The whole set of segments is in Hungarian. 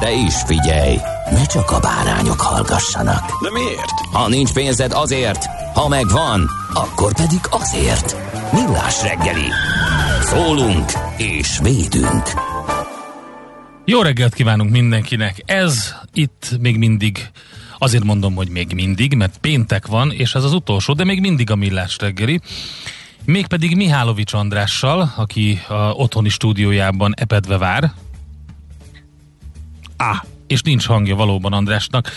De is figyelj, ne csak a bárányok hallgassanak. De miért? Ha nincs pénzed azért, ha megvan, akkor pedig azért. Millás reggeli. Szólunk és védünk. Jó reggelt kívánunk mindenkinek! Ez itt még mindig, azért mondom, hogy még mindig, mert péntek van, és ez az utolsó, de még mindig a Millás reggeli. Mégpedig Mihálovics Andrással, aki a otthoni stúdiójában epedve vár. Á, és nincs hangja valóban Andrásnak.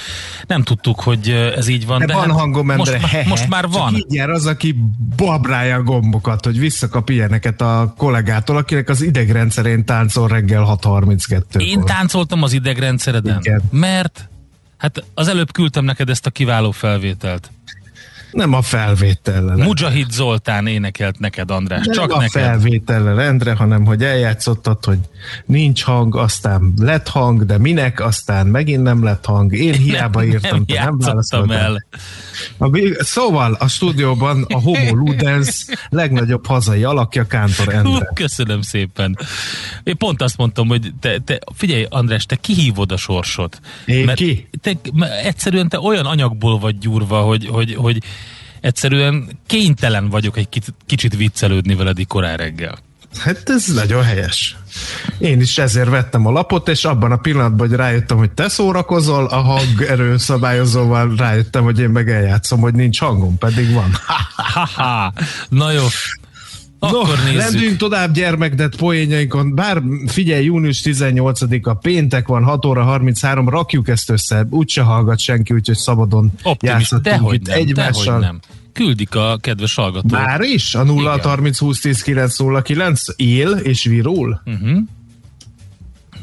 Nem tudtuk, hogy ez így van. De, de van hát hangom, most, Endre, ma- most már van. Csak így jár az, aki babrálja a gombokat, hogy visszakap ilyeneket a kollégától, akinek az idegrendszerén táncol reggel 6.32-kor. Én táncoltam az idegrendszereden, Igen. mert hát az előbb küldtem neked ezt a kiváló felvételt. Nem a felvétellel. Mujahid Zoltán énekelt neked, András, nem csak a neked. felvétellel, Endre, hanem hogy eljátszottad, hogy nincs hang, aztán lett hang, de minek, aztán megint nem lett hang. Én hiába nem, írtam, nem te nem válaszoltál. el. A, szóval a stúdióban a Homo Ludens legnagyobb hazai alakja, Kántor Hú, Endre. köszönöm szépen. Én pont azt mondtam, hogy te, te figyelj, András, te kihívod a sorsot. Én Mert ki? Te, mert egyszerűen te olyan anyagból vagy gyúrva, hogy, hogy, hogy egyszerűen kénytelen vagyok egy kicsit, viccelődni veled korán reggel. Hát ez nagyon helyes. Én is ezért vettem a lapot, és abban a pillanatban, hogy rájöttem, hogy te szórakozol, a hangerő szabályozóval rájöttem, hogy én meg eljátszom, hogy nincs hangom, pedig van. Na jó. Akkor no, nézzük. lendüljünk tovább gyermekdet poénjainkon. Bár figyelj, június 18-a péntek van, 6 óra 33, rakjuk ezt össze. Úgyse hallgat senki, úgyhogy szabadon játszhatunk itt nem, egymással. nem. Küldik a kedves hallgatók. Már is? A 0 Igen. 30 20 10 9 0 9 él és virul? Uh-huh.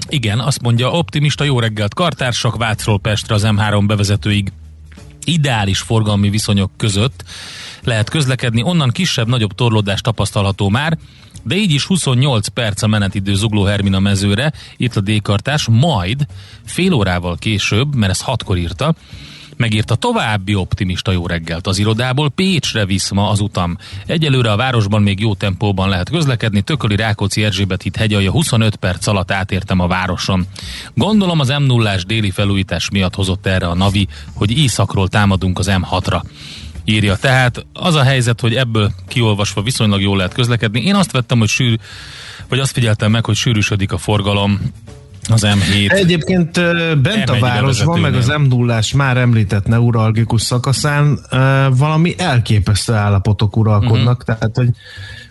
Igen, azt mondja, optimista jó reggelt kartársak, Vácról Pestre az M3 bevezetőig ideális forgalmi viszonyok között lehet közlekedni, onnan kisebb-nagyobb torlódás tapasztalható már, de így is 28 perc a menetidő Zugló Hermina mezőre, itt a D-kartás, majd fél órával később, mert ezt hatkor írta, megírta további optimista jó reggelt az irodából, Pécsre visz ma az utam. Egyelőre a városban még jó tempóban lehet közlekedni, Tököli Rákóczi Erzsébet híd hegyalja 25 perc alatt átértem a városon. Gondolom az m 0 déli felújítás miatt hozott erre a Navi, hogy északról támadunk az M6-ra írja. Tehát az a helyzet, hogy ebből kiolvasva viszonylag jól lehet közlekedni. Én azt vettem, hogy sűr, vagy azt figyeltem meg, hogy sűrűsödik a forgalom az M7. Egyébként bent a M1 városban, meg az m 0 már említett neuralgikus szakaszán valami elképesztő állapotok uralkodnak, uh-huh. tehát hogy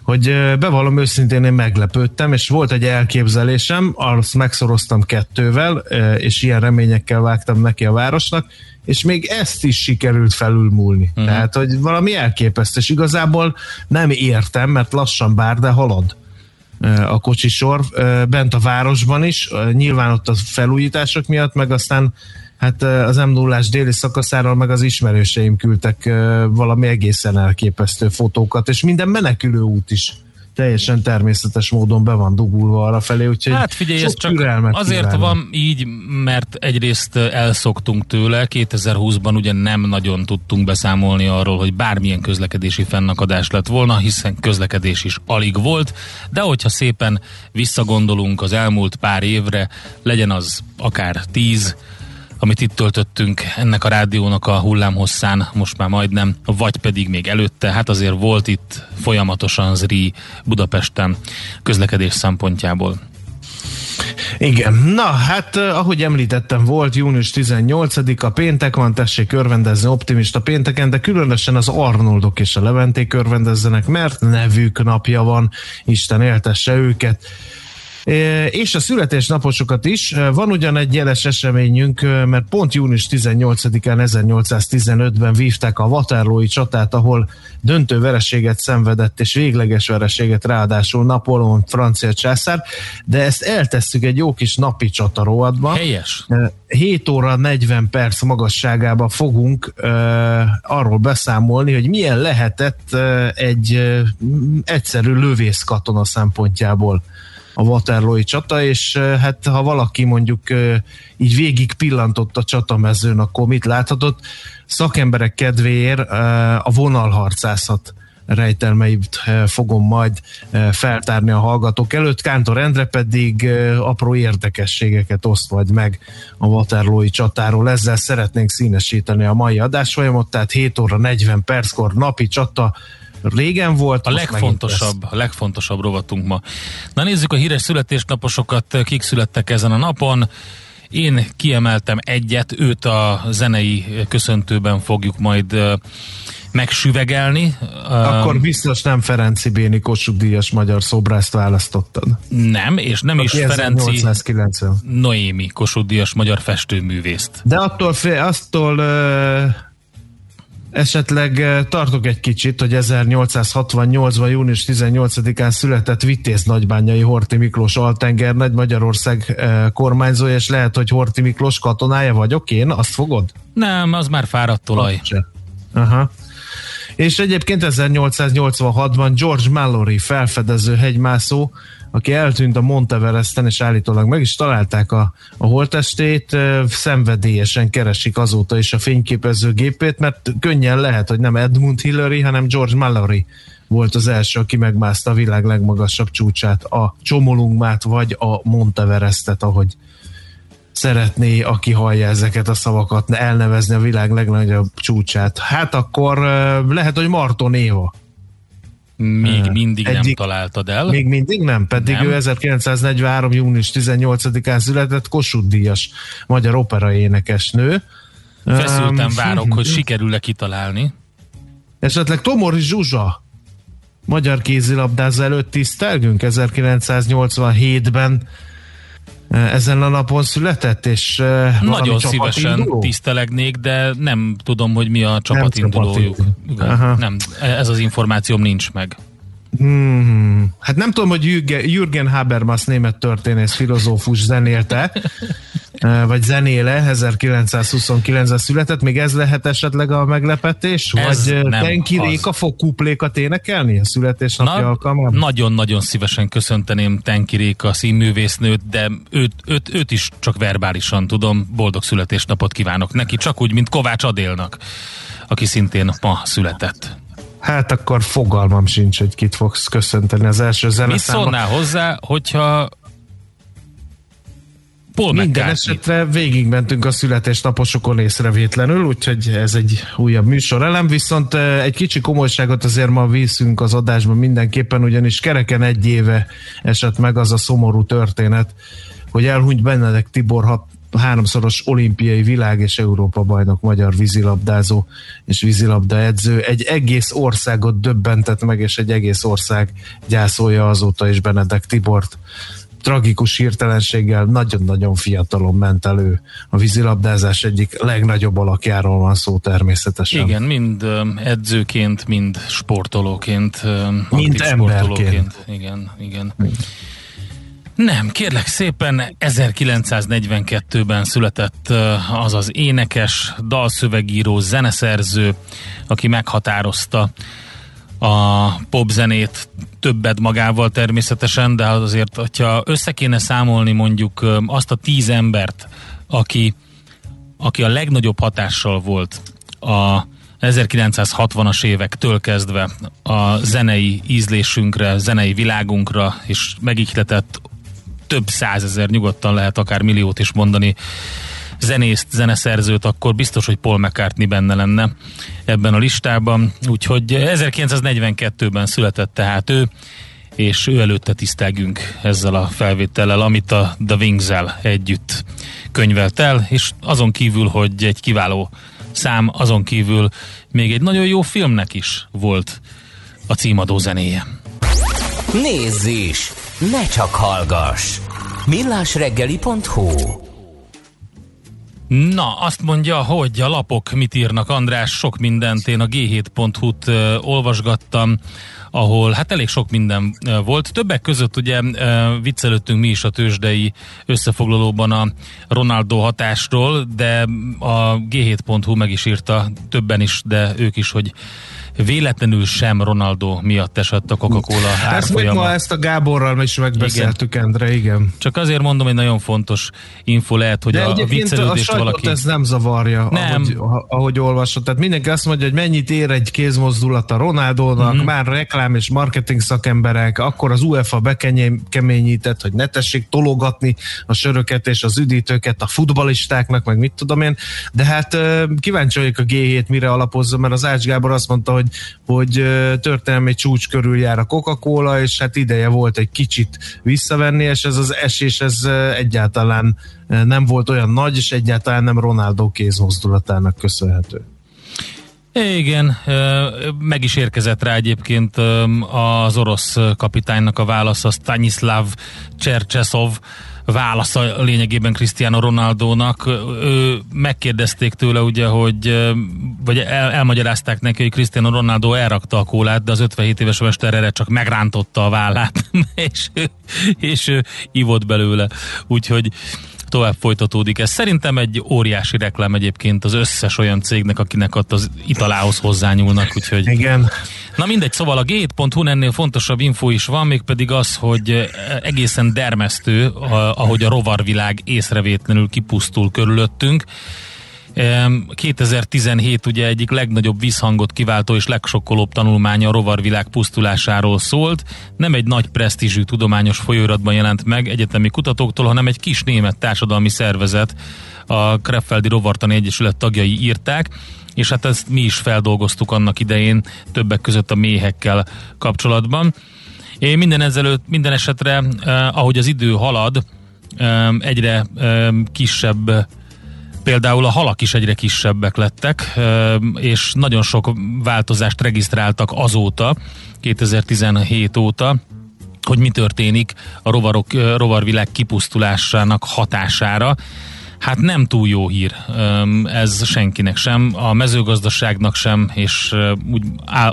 hogy bevallom őszintén én meglepődtem, és volt egy elképzelésem, azt megszoroztam kettővel, és ilyen reményekkel vágtam neki a városnak, és még ezt is sikerült felülmúlni. Uh-huh. Tehát, hogy valami elképesztő, és igazából nem értem, mert lassan bár, de halad a kocsisor bent a városban is, nyilván ott a felújítások miatt, meg aztán hát az m 0 déli szakaszáról meg az ismerőseim küldtek valami egészen elképesztő fotókat, és minden menekülő út is teljesen természetes módon be van dugulva arra felé, úgyhogy Hát figyelj, ez csak azért kívánok. van így, mert egyrészt elszoktunk tőle, 2020-ban ugye nem nagyon tudtunk beszámolni arról, hogy bármilyen közlekedési fennakadás lett volna, hiszen közlekedés is alig volt, de hogyha szépen visszagondolunk az elmúlt pár évre, legyen az akár 10 amit itt töltöttünk ennek a rádiónak a hullámhosszán, most már majdnem, vagy pedig még előtte, hát azért volt itt folyamatosan Zri Budapesten közlekedés szempontjából. Igen, na hát ahogy említettem, volt június 18-a, péntek van, tessék örvendezni optimista pénteken, de különösen az Arnoldok és a Leventék örvendezzenek, mert nevük napja van, Isten éltesse őket és a születésnaposokat is. Van ugyan egy jeles eseményünk, mert pont június 18-án 1815-ben vívták a Waterloo-i csatát, ahol döntő vereséget szenvedett, és végleges vereséget ráadásul Napóleon francia császár, de ezt eltesszük egy jó kis napi csata rovatba. Helyes. 7 óra 40 perc magasságába fogunk arról beszámolni, hogy milyen lehetett egy egyszerű lövészkatona szempontjából a Waterloo-i csata, és hát ha valaki mondjuk így végig pillantott a csatamezőn, akkor mit láthatott? Szakemberek kedvéért a vonalharcászat rejtelmeit fogom majd feltárni a hallgatók előtt. Kántor Endre pedig apró érdekességeket oszt majd meg a Waterloo-i csatáról. Ezzel szeretnénk színesíteni a mai adásfolyamot, tehát 7 óra 40 perckor napi csata régen volt. A legfontosabb, a legfontosabb rovatunk ma. Na nézzük a híres születésnaposokat, kik születtek ezen a napon. Én kiemeltem egyet, őt a zenei köszöntőben fogjuk majd megsüvegelni. Akkor biztos nem Ferenci Béni Kossuth Díjas magyar szobrászt választottad. Nem, és nem is Ferenci Noémi Kossuth Díjas magyar festőművészt. De attól, fél, attól Esetleg eh, tartok egy kicsit, hogy 1868-ban, június 18-án született Vitéz nagybányai Horti Miklós Altenger nagy Magyarország eh, kormányzója, és lehet, hogy Horti Miklós katonája vagyok én, azt fogod? Nem, az már fáradt olaj. Aha. És egyébként 1886-ban George Mallory felfedező hegymászó aki eltűnt a Monteveresten, és állítólag meg is találták a, a holtestét, szenvedélyesen keresik azóta is a fényképezőgépét, mert könnyen lehet, hogy nem Edmund Hillary, hanem George Mallory volt az első, aki megmászta a világ legmagasabb csúcsát, a Csomolungmát, vagy a Monteverestet, ahogy szeretné, aki hallja ezeket a szavakat, elnevezni a világ legnagyobb csúcsát. Hát akkor lehet, hogy Marton Éva még mindig Egyik, nem találtad el. Még mindig nem, pedig nem. ő 1943. június 18-án született Kossuth Díjas magyar opera énekesnő. Feszülten um, várok, hogy sikerül-e kitalálni. Esetleg Tomori Zsuzsa magyar kézilabdázó előtt tisztelgünk 1987-ben ezen a napon született, és Nagyon szívesen induló? tisztelegnék, de nem tudom, hogy mi a csapatindulójuk. Nem, nem, ez az információm nincs meg. Hmm. Hát nem tudom, hogy Jürgen Habermas német történész, filozófus zenélte, vagy zenéle, 1929-ben született, még ez lehet esetleg a meglepetés? Ez vagy Tenki Réka fog kuplékat énekelni a születésnapja Na, alkalmában? Nagyon-nagyon szívesen köszönteném Tenki Réka színművésznőt, de őt, őt, őt is csak verbálisan tudom, boldog születésnapot kívánok neki, csak úgy, mint Kovács Adélnak, aki szintén ma született. Hát akkor fogalmam sincs, hogy kit fogsz köszönteni az első zeneszámban. Mi szólnál hozzá, hogyha Paul Minden McCartney. esetre végigmentünk a születésnaposokon észrevétlenül, úgyhogy ez egy újabb műsorelem, viszont egy kicsi komolyságot azért ma viszünk az adásban mindenképpen, ugyanis kereken egy éve esett meg az a szomorú történet, hogy elhunyt Benedek Tibor háromszoros olimpiai világ és Európa bajnok magyar vízilabdázó és vízilabda edző. Egy egész országot döbbentett meg, és egy egész ország gyászolja azóta is Benedek Tibort tragikus hirtelenséggel nagyon-nagyon fiatalon ment elő. A vízilabdázás egyik legnagyobb alakjáról van szó természetesen. Igen, mind edzőként, mind sportolóként. Mind emberként. Igen, igen. Nem, kérlek szépen, 1942-ben született az az énekes, dalszövegíró, zeneszerző, aki meghatározta a popzenét többet magával természetesen, de azért, hogyha össze kéne számolni mondjuk azt a tíz embert, aki, aki a legnagyobb hatással volt a 1960-as évektől kezdve a zenei ízlésünkre, zenei világunkra, és megihletett több százezer, nyugodtan lehet akár milliót is mondani zenészt, zeneszerzőt, akkor biztos, hogy Paul McCartney benne lenne ebben a listában. Úgyhogy 1942-ben született tehát ő, és ő előtte tisztelgünk ezzel a felvétellel, amit a The wings együtt könyvelt el, és azon kívül, hogy egy kiváló szám, azon kívül még egy nagyon jó filmnek is volt a címadó zenéje. Nézz is! Ne csak hallgass! millásreggeli.hu Na, azt mondja, hogy a lapok mit írnak, András, sok mindent. Én a g7.hu-t uh, olvasgattam, ahol hát elég sok minden volt. Többek között ugye uh, viccelődtünk mi is a tőzsdei összefoglalóban a Ronaldo hatásról, de a g7.hu meg is írta, többen is, de ők is, hogy véletlenül sem Ronaldo miatt esett a Coca-Cola Ezt még ma ezt a Gáborral is megbeszéltük, igen. Endre, igen. Csak azért mondom, hogy nagyon fontos info lehet, hogy De a, a viccelődést a valaki... ez nem zavarja, nem. Ahogy, ahogy olvasod. Tehát mindenki azt mondja, hogy mennyit ér egy kézmozdulat a Ronaldónak, mm-hmm. már reklám és marketing szakemberek, akkor az UEFA bekeményített, hogy ne tessék tologatni a söröket és az üdítőket a futbalistáknak, meg mit tudom én. De hát kíváncsi vagyok a G7 mire alapozza, mert az Ács Gábor azt mondta, hogy hogy történelmi csúcs körül jár a Coca-Cola, és hát ideje volt egy kicsit visszavenni, és ez az esés ez egyáltalán nem volt olyan nagy, és egyáltalán nem Ronaldo kézmozdulatának köszönhető. Igen, meg is érkezett rá egyébként az orosz kapitánynak a válasza, Stanislav Csercseszov, válasza lényegében Cristiano Ronaldónak. Ő, megkérdezték tőle ugye, hogy vagy el, elmagyarázták neki, hogy Cristiano Ronaldo elrakta a kólát, de az 57 éves mester erre csak megrántotta a vállát, és, és ő ivott belőle. Úgyhogy tovább folytatódik ez. Szerintem egy óriási reklám egyébként az összes olyan cégnek, akinek ott az italához hozzányúlnak, úgyhogy... Igen. Na mindegy, szóval a Gate.hu ennél fontosabb info is van, mégpedig az, hogy egészen dermesztő, ahogy a rovarvilág észrevétlenül kipusztul körülöttünk. 2017 ugye egyik legnagyobb visszhangot kiváltó és legsokkolóbb tanulmánya a rovarvilág pusztulásáról szólt. Nem egy nagy presztízsű tudományos folyóiratban jelent meg egyetemi kutatóktól, hanem egy kis német társadalmi szervezet, a Kreffeldi Rovartani Egyesület tagjai írták, és hát ezt mi is feldolgoztuk annak idején többek között a méhekkel kapcsolatban. Én minden ezelőtt, minden esetre, eh, ahogy az idő halad, eh, egyre eh, kisebb Például a halak is egyre kisebbek lettek, és nagyon sok változást regisztráltak azóta, 2017 óta, hogy mi történik a rovarok, rovarvilág kipusztulásának hatására. Hát nem túl jó hír ez senkinek sem, a mezőgazdaságnak sem, és úgy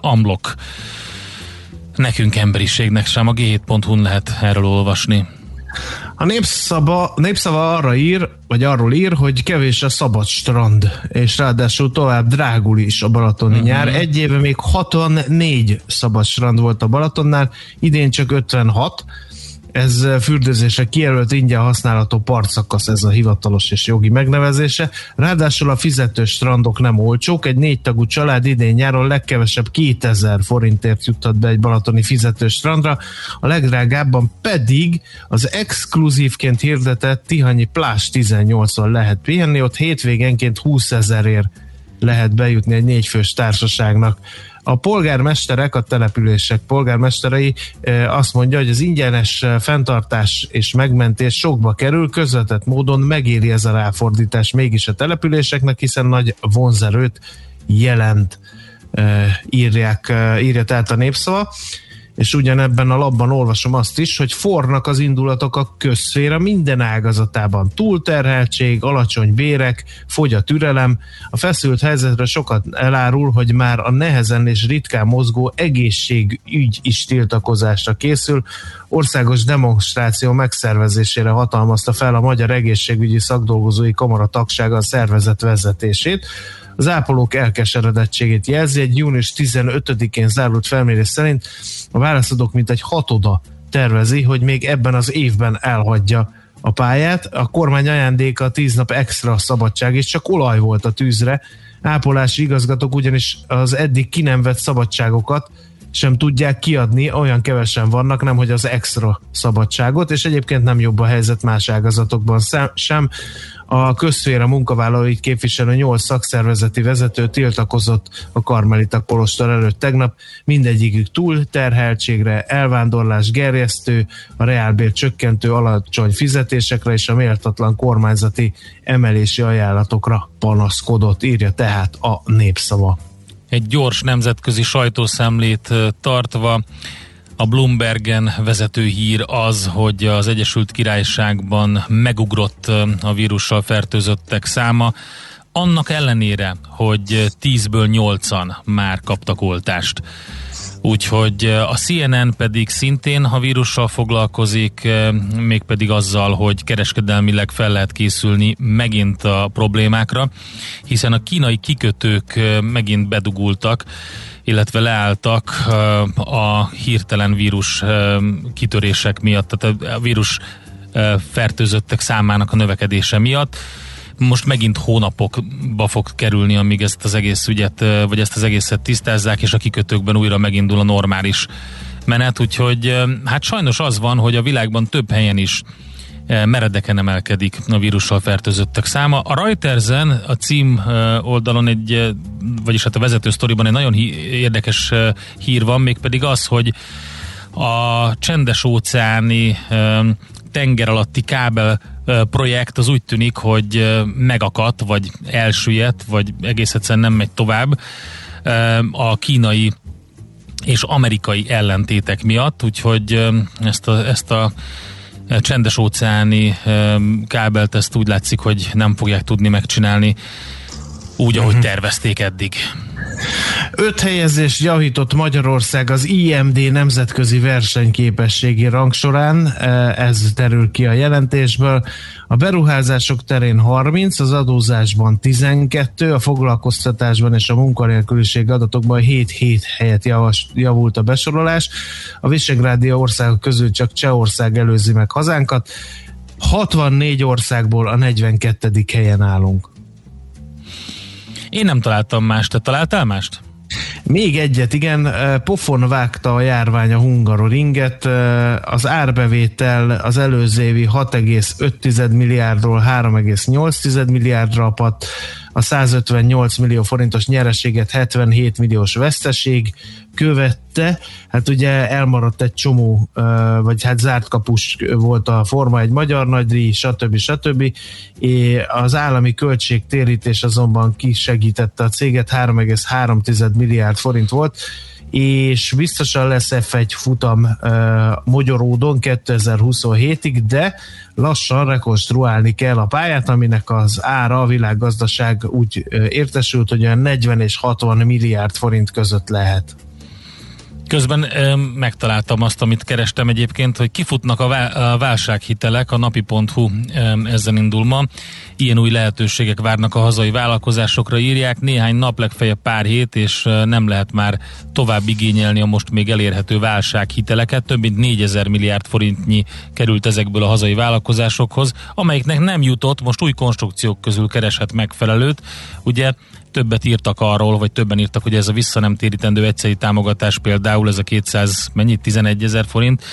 amlok nekünk emberiségnek sem. A g7.hu-n lehet erről olvasni. A népszava, népszava arra ír, vagy arról ír, hogy kevés a szabad strand, és ráadásul tovább drágul is a balatoni uh-huh. nyár. Egy éve még 64 szabad strand volt a Balatonnál, idén csak 56, ez fürdőzésre kijelölt ingyen használható partszakasz, ez a hivatalos és jogi megnevezése. Ráadásul a fizető strandok nem olcsók. Egy négy tagú család idén nyáron legkevesebb 2000 forintért juttat be egy balatoni fizető strandra, a legdrágábban pedig az exkluzívként hirdetett Tihanyi Plás 18-on lehet pihenni, ott hétvégenként 20 ezerért lehet bejutni egy négyfős társaságnak. A polgármesterek, a települések polgármesterei azt mondja, hogy az ingyenes fenntartás és megmentés sokba kerül, közvetett módon megéri ez a ráfordítás mégis a településeknek, hiszen nagy vonzerőt jelent, írják, írja tehát a népszava és ugyanebben a labban olvasom azt is, hogy fornak az indulatok a közszféra minden ágazatában. Túlterheltség, alacsony bérek, fogy a türelem. A feszült helyzetre sokat elárul, hogy már a nehezen és ritkán mozgó egészségügy is tiltakozásra készül. Országos demonstráció megszervezésére hatalmazta fel a Magyar Egészségügyi Szakdolgozói Kamara tagsága a szervezet vezetését. Az ápolók elkeseredettségét jelzi. Egy június 15-én zárult felmérés szerint a válaszadók mint egy hatoda tervezi, hogy még ebben az évben elhagyja a pályát. A kormány ajándéka 10 nap extra szabadság, és csak olaj volt a tűzre. Ápolási igazgatók ugyanis az eddig ki nem vett szabadságokat sem tudják kiadni, olyan kevesen vannak, nem hogy az extra szabadságot, és egyébként nem jobb a helyzet más ágazatokban sem. A közféra munkavállalóit képviselő nyolc szakszervezeti vezető tiltakozott a Karmelita Kolostor előtt tegnap. Mindegyikük túl terheltségre, elvándorlás gerjesztő, a reálbér csökkentő alacsony fizetésekre és a méltatlan kormányzati emelési ajánlatokra panaszkodott, írja tehát a népszava. Egy gyors nemzetközi sajtószemlét tartva a Bloombergen vezető hír az, hogy az Egyesült Királyságban megugrott a vírussal fertőzöttek száma, annak ellenére, hogy 10-ből 8-an már kaptak oltást. Úgyhogy a CNN pedig szintén, ha vírussal foglalkozik, mégpedig azzal, hogy kereskedelmileg fel lehet készülni megint a problémákra, hiszen a kínai kikötők megint bedugultak, illetve leálltak a hirtelen vírus kitörések miatt, tehát a vírus fertőzöttek számának a növekedése miatt. Most megint hónapokba fog kerülni, amíg ezt az egész ügyet, vagy ezt az egészet tisztázzák, és a kikötőkben újra megindul a normális menet, úgyhogy hát sajnos az van, hogy a világban több helyen is meredeken emelkedik a vírussal fertőzöttek száma. A Reutersen a cím oldalon egy, vagyis hát a vezető sztoriban egy nagyon érdekes hír van, mégpedig az, hogy a csendes óceáni tenger alatti kábel projekt az úgy tűnik, hogy megakadt, vagy elsüllyedt, vagy egész egyszerűen nem megy tovább a kínai és amerikai ellentétek miatt, úgyhogy ezt a, ezt a csendes óceáni kábelt, ezt úgy látszik, hogy nem fogják tudni megcsinálni úgy, ahogy uh-huh. tervezték eddig. Öt helyezést javított Magyarország az IMD nemzetközi versenyképességi rangsorán, ez derül ki a jelentésből. A beruházások terén 30, az adózásban 12, a foglalkoztatásban és a munkanélküliség adatokban 7-7 helyet javult a besorolás. A Visegrádi országok közül csak Csehország előzi meg hazánkat. 64 országból a 42. helyen állunk. Én nem találtam mást, te találtál mást? Még egyet, igen, pofon vágta a járvány a hungaroringet, az árbevétel az előző évi 6,5 milliárdról 3,8 milliárdra apadt, a 158 millió forintos nyereséget 77 milliós veszteség követte. Hát ugye elmaradt egy csomó, vagy hát zárt kapus volt a forma egy magyar nagydíj, stb. stb. Az állami költségtérítés azonban kisegítette a céget, 3,3 milliárd forint volt és biztosan lesz F1 futam uh, Magyaródon 2027-ig, de lassan rekonstruálni kell a pályát, aminek az ára a világgazdaság úgy értesült, hogy olyan 40 és 60 milliárd forint között lehet. Közben ö, megtaláltam azt, amit kerestem egyébként, hogy kifutnak a, vá- a válsághitelek, a napi.hu ö, ezen indul ma. Ilyen új lehetőségek várnak a hazai vállalkozásokra, írják. Néhány nap, legfeljebb pár hét, és ö, nem lehet már tovább igényelni a most még elérhető válsághiteleket. Több mint 4000 milliárd forintnyi került ezekből a hazai vállalkozásokhoz, amelyiknek nem jutott, most új konstrukciók közül kereshet megfelelőt. Ugye többet írtak arról, vagy többen írtak, hogy ez a vissza nem térítendő egyszeri támogatás például, ez a 200, mennyit, 11 ezer forint,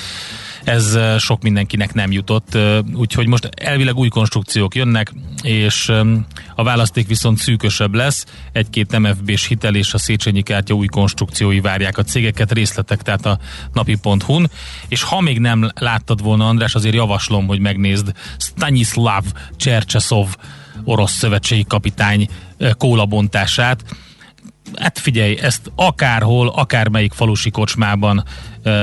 ez sok mindenkinek nem jutott, úgyhogy most elvileg új konstrukciók jönnek, és a választék viszont szűkösebb lesz, egy-két MFB-s hitel és a Széchenyi kártya új konstrukciói várják a cégeket, részletek tehát a napi.hu-n, és ha még nem láttad volna, András, azért javaslom, hogy megnézd Stanislav Csercseszov orosz szövetségi kapitány kólabontását. Hát figyelj, ezt akárhol, akármelyik falusi kocsmában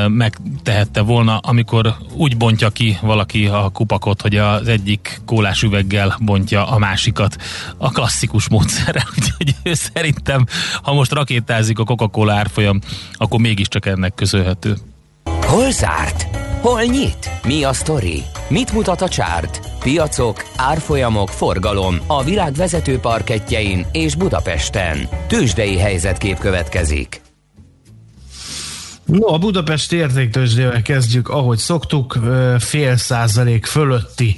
megtehette volna, amikor úgy bontja ki valaki a kupakot, hogy az egyik kólás üveggel bontja a másikat a klasszikus módszerrel. Úgyhogy szerintem, ha most rakétázik a Coca-Cola árfolyam, akkor mégiscsak ennek közölhető. Hol zárt? Hol nyit? Mi a sztori? Mit mutat a csárt? Piacok, árfolyamok, forgalom a világ vezető parketjein és Budapesten. Tősdei helyzetkép következik. No, a Budapesti értéktősdével kezdjük, ahogy szoktuk, fél százalék fölötti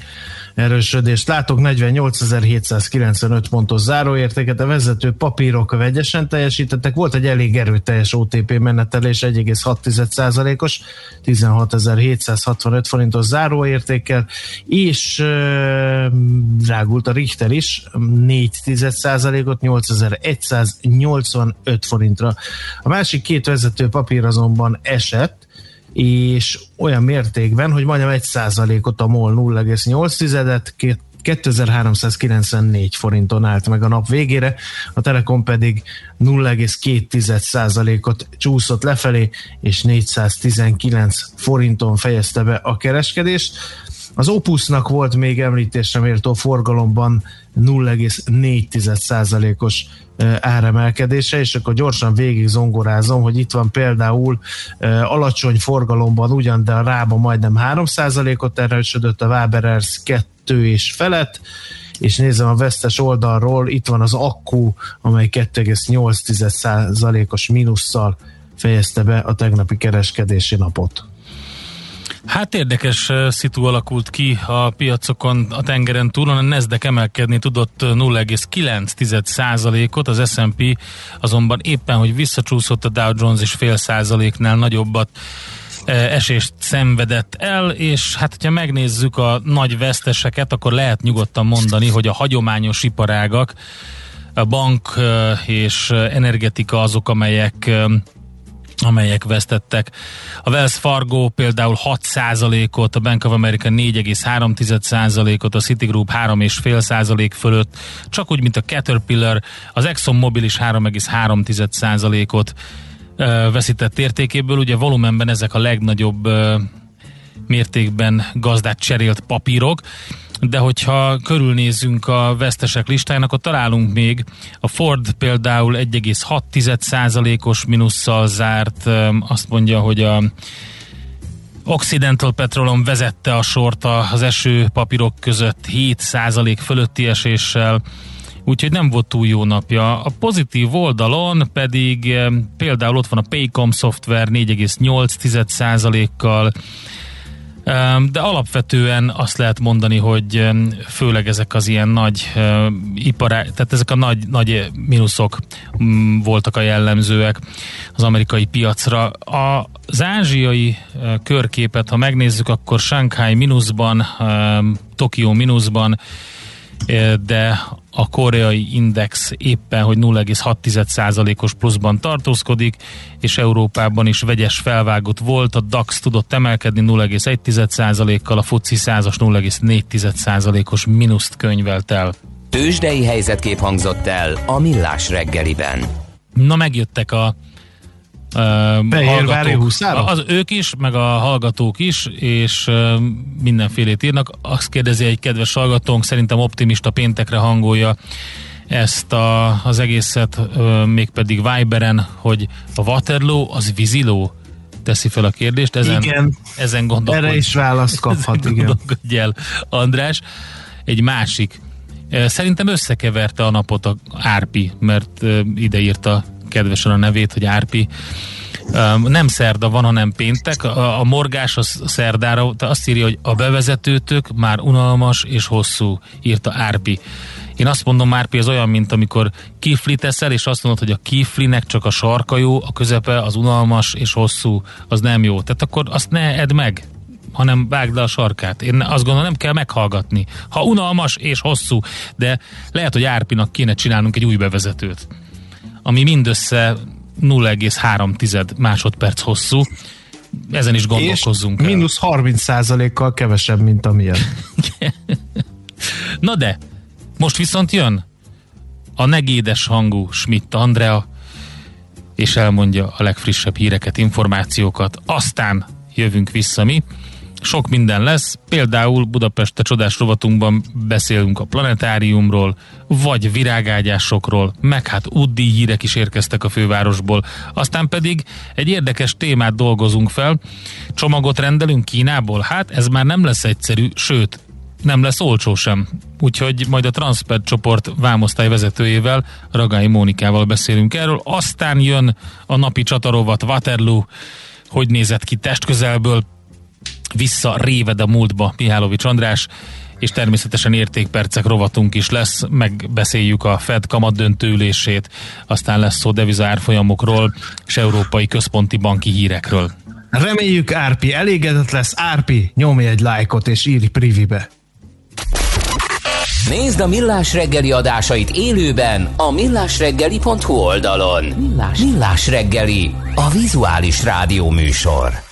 erősödést. Látok, 48.795 pontos záróértéket, a vezető papírok vegyesen teljesítettek, volt egy elég erőteljes OTP menetelés, 1,6%-os, 16.765 forintos záróértékkel, és e, rágult a Richter is, 4%-ot, 8185 forintra. A másik két vezető papír azonban esett, és olyan mértékben, hogy majdnem 1%-ot a MOL 0,8-et, 2394 forinton állt meg a nap végére, a Telekom pedig 0,2%-ot csúszott lefelé, és 419 forinton fejezte be a kereskedést. Az Opusnak volt még említésre méltó forgalomban 0,4%-os áremelkedése, és akkor gyorsan végig zongorázom, hogy itt van például alacsony forgalomban ugyan, de a rába majdnem 3%-ot erősödött, a Waberers 2 és felett, és nézem a vesztes oldalról, itt van az akku, amely 2,8%-os mínusszal fejezte be a tegnapi kereskedési napot. Hát érdekes szitu alakult ki a piacokon a tengeren túlon, a Nasdaq emelkedni tudott 0,9%-ot, az S&P azonban éppen, hogy visszacsúszott a Dow Jones is fél százaléknál nagyobbat esést szenvedett el, és hát, hogyha megnézzük a nagy veszteseket, akkor lehet nyugodtan mondani, hogy a hagyományos iparágak, a bank és energetika azok, amelyek amelyek vesztettek. A Wells Fargo például 6%-ot, a Bank of America 4,3%-ot, a Citigroup 3,5% fölött, csak úgy, mint a Caterpillar, az Exxon Mobil is 3,3%-ot veszített értékéből. Ugye volumenben ezek a legnagyobb mértékben gazdát cserélt papírok, de hogyha körülnézünk a vesztesek listáján, akkor találunk még a Ford például 1,6%-os minusszal zárt, azt mondja, hogy a Occidental Petroleum vezette a sort az eső papírok között 7% fölötti eséssel, úgyhogy nem volt túl jó napja. A pozitív oldalon pedig például ott van a Paycom Software 4,8%-kal, de alapvetően azt lehet mondani, hogy főleg ezek az ilyen nagy ipará, tehát ezek a nagy, nagy mínuszok voltak a jellemzőek az amerikai piacra. Az ázsiai körképet, ha megnézzük, akkor Shanghai mínuszban, Tokió mínuszban, de a koreai index éppen, hogy 0,6%-os pluszban tartózkodik, és Európában is vegyes felvágott volt, a DAX tudott emelkedni 0,1%-kal, a FUCI 100-as 0,4%-os mínuszt könyvelt el. Tőzsdei helyzetkép hangzott el a Millás reggeliben. Na megjöttek a Fehérvári Az ők is, meg a hallgatók is, és mindenfélét írnak. Azt kérdezi egy kedves hallgatónk, szerintem optimista péntekre hangolja ezt a, az egészet, mégpedig Viberen, hogy a Waterloo az víziló? Teszi fel a kérdést, ezen, igen, ezen gondolkodj. Erre is választ kaphat, igen. El, András. Egy másik. Szerintem összekeverte a napot a Árpi, mert ide írta kedvesen a nevét, hogy Árpi. Nem szerda van, hanem péntek. A, morgás a szerdára azt írja, hogy a bevezetőtök már unalmas és hosszú, írta Árpi. Én azt mondom, Árpi az olyan, mint amikor kifli teszel, és azt mondod, hogy a kiflinek csak a sarka jó, a közepe az unalmas és hosszú, az nem jó. Tehát akkor azt ne edd meg, hanem vágd le a sarkát. Én azt gondolom, nem kell meghallgatni. Ha unalmas és hosszú, de lehet, hogy Árpinak kéne csinálnunk egy új bevezetőt ami mindössze 0,3 másodperc hosszú. Ezen is gondolkozzunk És el. mínusz 30 kal kevesebb, mint amilyen. Na de, most viszont jön a negédes hangú Schmidt Andrea, és elmondja a legfrissebb híreket, információkat, aztán jövünk vissza mi. Sok minden lesz, például Budapest csodás rovatunkban beszélünk a planetáriumról, vagy virágágyásokról, meg hát útdíj hírek is érkeztek a fővárosból. Aztán pedig egy érdekes témát dolgozunk fel, csomagot rendelünk Kínából, hát ez már nem lesz egyszerű, sőt, nem lesz olcsó sem. Úgyhogy majd a Transped csoport vámosztály vezetőjével, Ragai Mónikával beszélünk erről. Aztán jön a napi csatarovat Waterloo, hogy nézett ki testközelből, vissza réved a múltba Mihálovics András, és természetesen értékpercek rovatunk is lesz, megbeszéljük a Fed kamat döntőülését, aztán lesz szó devizárfolyamokról és európai központi banki hírekről. Reméljük Árpi elégedett lesz. Árpi, nyomj egy lájkot és írj privibe. Nézd a Millás reggeli adásait élőben a millásreggeli.hu oldalon. Millás, Millás reggeli, a vizuális rádió műsor.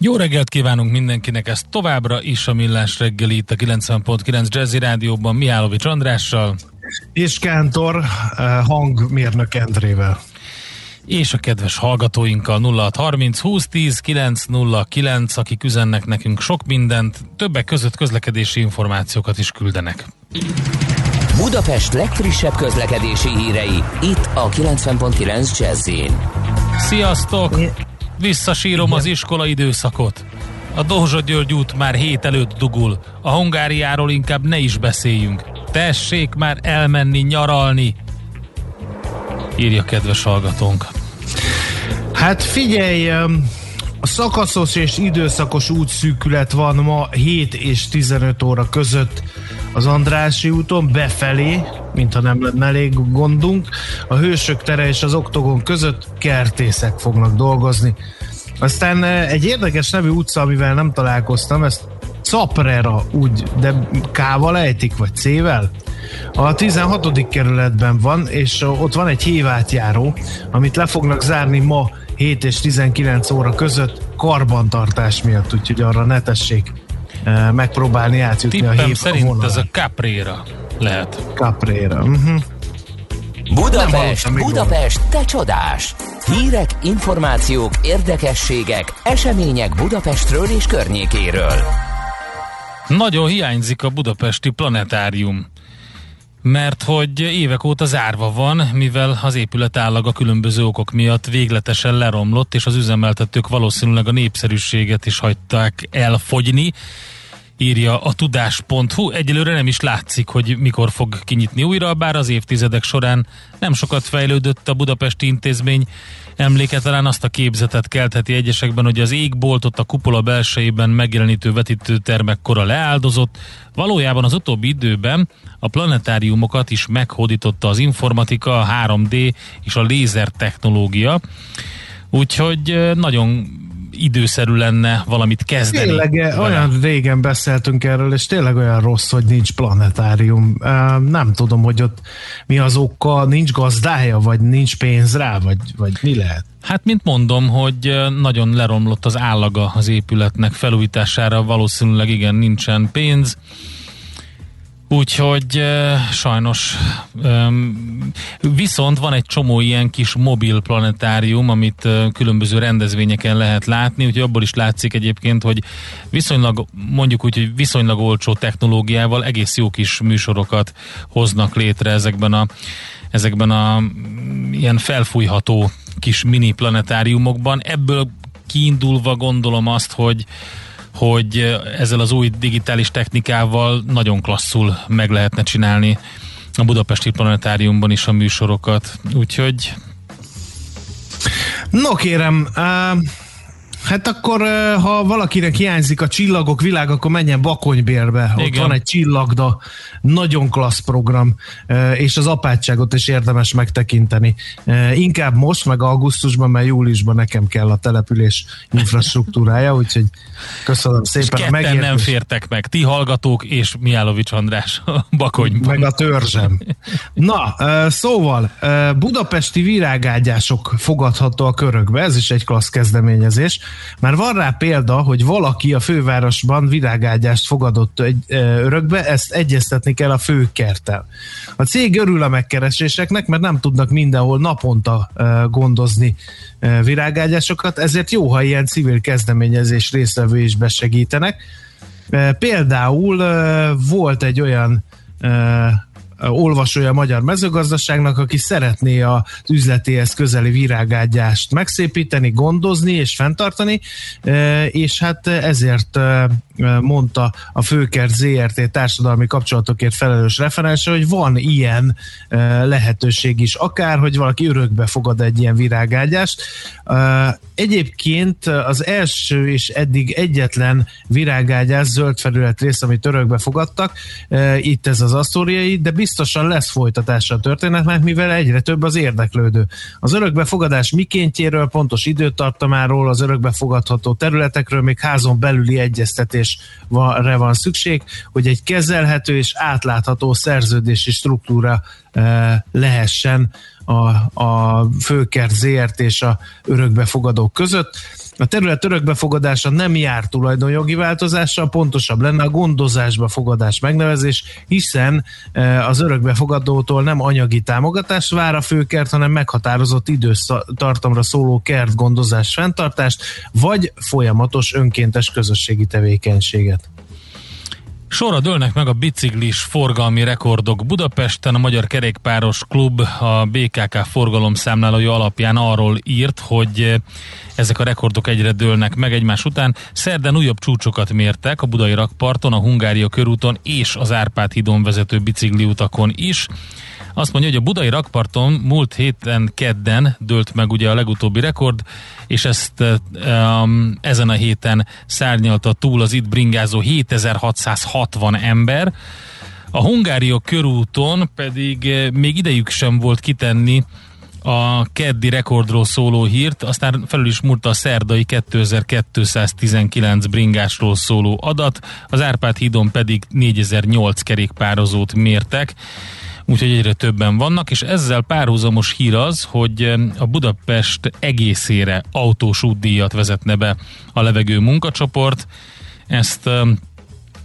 Jó reggelt kívánunk mindenkinek, ez továbbra is a Millás reggeli itt a 90.9 Jazzy Rádióban Mihálovics Andrással. És Kántor eh, hangmérnök Endrével. És a kedves hallgatóinkkal 0630 2010 909, akik üzennek nekünk sok mindent, többek között közlekedési információkat is küldenek. Budapest legfrissebb közlekedési hírei, itt a 90.9 jazz Sziasztok! Visszasírom az iskola időszakot. A Dózsa György út már hét előtt dugul. A Hungáriáról inkább ne is beszéljünk. Tessék már elmenni nyaralni! Írja kedves hallgatónk. Hát figyelj, a szakaszos és időszakos útszűkület van ma 7 és 15 óra között az Andrási úton befelé, mintha nem lenne elég gondunk. A Hősök tere és az Oktogon között kertészek fognak dolgozni. Aztán egy érdekes nevű utca, amivel nem találkoztam, ezt Caprera úgy, de K-val ejtik, vagy C-vel? A 16. kerületben van, és ott van egy hívátjáró, amit le fognak zárni ma 7 és 19 óra között karbantartás miatt, úgyhogy arra ne tessék megpróbálni átjutni Tippem a hív szerint vonalán. ez a Caprera lehet. Caprera. Uh-huh. Budapest, hallottam még Budapest, te csodás! Hírek, információk, érdekességek, események Budapestről és környékéről. Nagyon hiányzik a budapesti planetárium, mert hogy évek óta zárva van, mivel az épület állaga különböző okok miatt végletesen leromlott, és az üzemeltetők valószínűleg a népszerűséget is hagyták elfogyni, írja a tudás.hu. Egyelőre nem is látszik, hogy mikor fog kinyitni újra, bár az évtizedek során nem sokat fejlődött a budapesti intézmény. Emléke talán azt a képzetet keltheti egyesekben, hogy az égboltot a kupola belsejében megjelenítő vetítőtermek kora leáldozott. Valójában az utóbbi időben a planetáriumokat is meghódította az informatika, a 3D és a lézer technológia. Úgyhogy nagyon időszerű lenne valamit kezdeni. Tényleg eh, vele. olyan régen beszéltünk erről, és tényleg olyan rossz, hogy nincs planetárium. Nem tudom, hogy ott mi az oka, nincs gazdája, vagy nincs pénz rá, vagy, vagy mi lehet? Hát, mint mondom, hogy nagyon leromlott az állaga az épületnek felújítására, valószínűleg igen, nincsen pénz. Úgyhogy sajnos viszont van egy csomó ilyen kis mobil planetárium, amit különböző rendezvényeken lehet látni, úgyhogy abból is látszik egyébként, hogy viszonylag, mondjuk úgy, hogy viszonylag olcsó technológiával egész jó kis műsorokat hoznak létre ezekben a ezekben a ilyen felfújható kis mini planetáriumokban. Ebből kiindulva gondolom azt, hogy hogy ezzel az új digitális technikával nagyon klasszul meg lehetne csinálni a Budapesti Planetáriumban is a műsorokat. Úgyhogy No kérem, uh, hát akkor ha valakinek hiányzik a csillagok világ, akkor menjen Bakonybérbe. Ott Igen. van egy csillagda, nagyon klassz program, uh, és az apátságot is érdemes megtekinteni. Uh, inkább most, meg augusztusban, mert júliusban nekem kell a település infrastruktúrája, úgyhogy köszönöm és szépen a ketten nem megértést. fértek meg. Ti hallgatók és Miálovics András a Bakonyban. Meg a törzsem. Na, ö, szóval budapesti virágágyások fogadható a körökbe, ez is egy klassz kezdeményezés. Már van rá példa, hogy valaki a fővárosban virágágyást fogadott egy, örökbe, ezt egyeztetni kell a főkerttel. A cég örül a megkereséseknek, mert nem tudnak mindenhol naponta gondozni virágágyásokat, ezért jó, ha ilyen civil kezdeményezés résztvevő is besegítenek. Például volt egy olyan olvasója a magyar mezőgazdaságnak, aki szeretné az üzletéhez közeli virágágyást megszépíteni, gondozni és fenntartani, és hát ezért mondta a Főkert ZRT társadalmi kapcsolatokért felelős referense, hogy van ilyen lehetőség is, akár, hogy valaki örökbe fogad egy ilyen virágágyást. Egyébként az első és eddig egyetlen virágágyás zöld felület rész, amit örökbe fogadtak, itt ez az asztóriai, de biztosan lesz folytatása a történetnek, mivel egyre több az érdeklődő. Az örökbefogadás mikéntjéről, pontos időtartamáról, az örökbefogadható területekről még házon belüli egyeztetésre van szükség, hogy egy kezelhető és átlátható szerződési struktúra lehessen a, a főkert ZRT és a örökbefogadók között. A terület örökbefogadása nem jár tulajdonjogi változással, pontosabb lenne a gondozásba fogadás megnevezés, hiszen az örökbefogadótól nem anyagi támogatást vár a főkert, hanem meghatározott időtartamra szóló kertgondozás fenntartást, vagy folyamatos önkéntes közösségi tevékenységet. Sorra dőlnek meg a biciklis forgalmi rekordok Budapesten. A Magyar Kerékpáros Klub a BKK forgalomszámlálója alapján arról írt, hogy ezek a rekordok egyre dőlnek meg egymás után. Szerden újabb csúcsokat mértek a Budai rakparton, a Hungária körúton és az Árpád hídon vezető bicikliutakon is. Azt mondja, hogy a budai rakparton múlt héten kedden dőlt meg ugye a legutóbbi rekord, és ezt um, ezen a héten szárnyalta túl az itt bringázó 7660 ember. A Hungária körúton pedig eh, még idejük sem volt kitenni a keddi rekordról szóló hírt, aztán felül is múlta a szerdai 2219 bringásról szóló adat, az Árpád hídon pedig 4008 kerékpározót mértek úgyhogy egyre többen vannak, és ezzel párhuzamos hír az, hogy a Budapest egészére autós útdíjat vezetne be a levegő munkacsoport. Ezt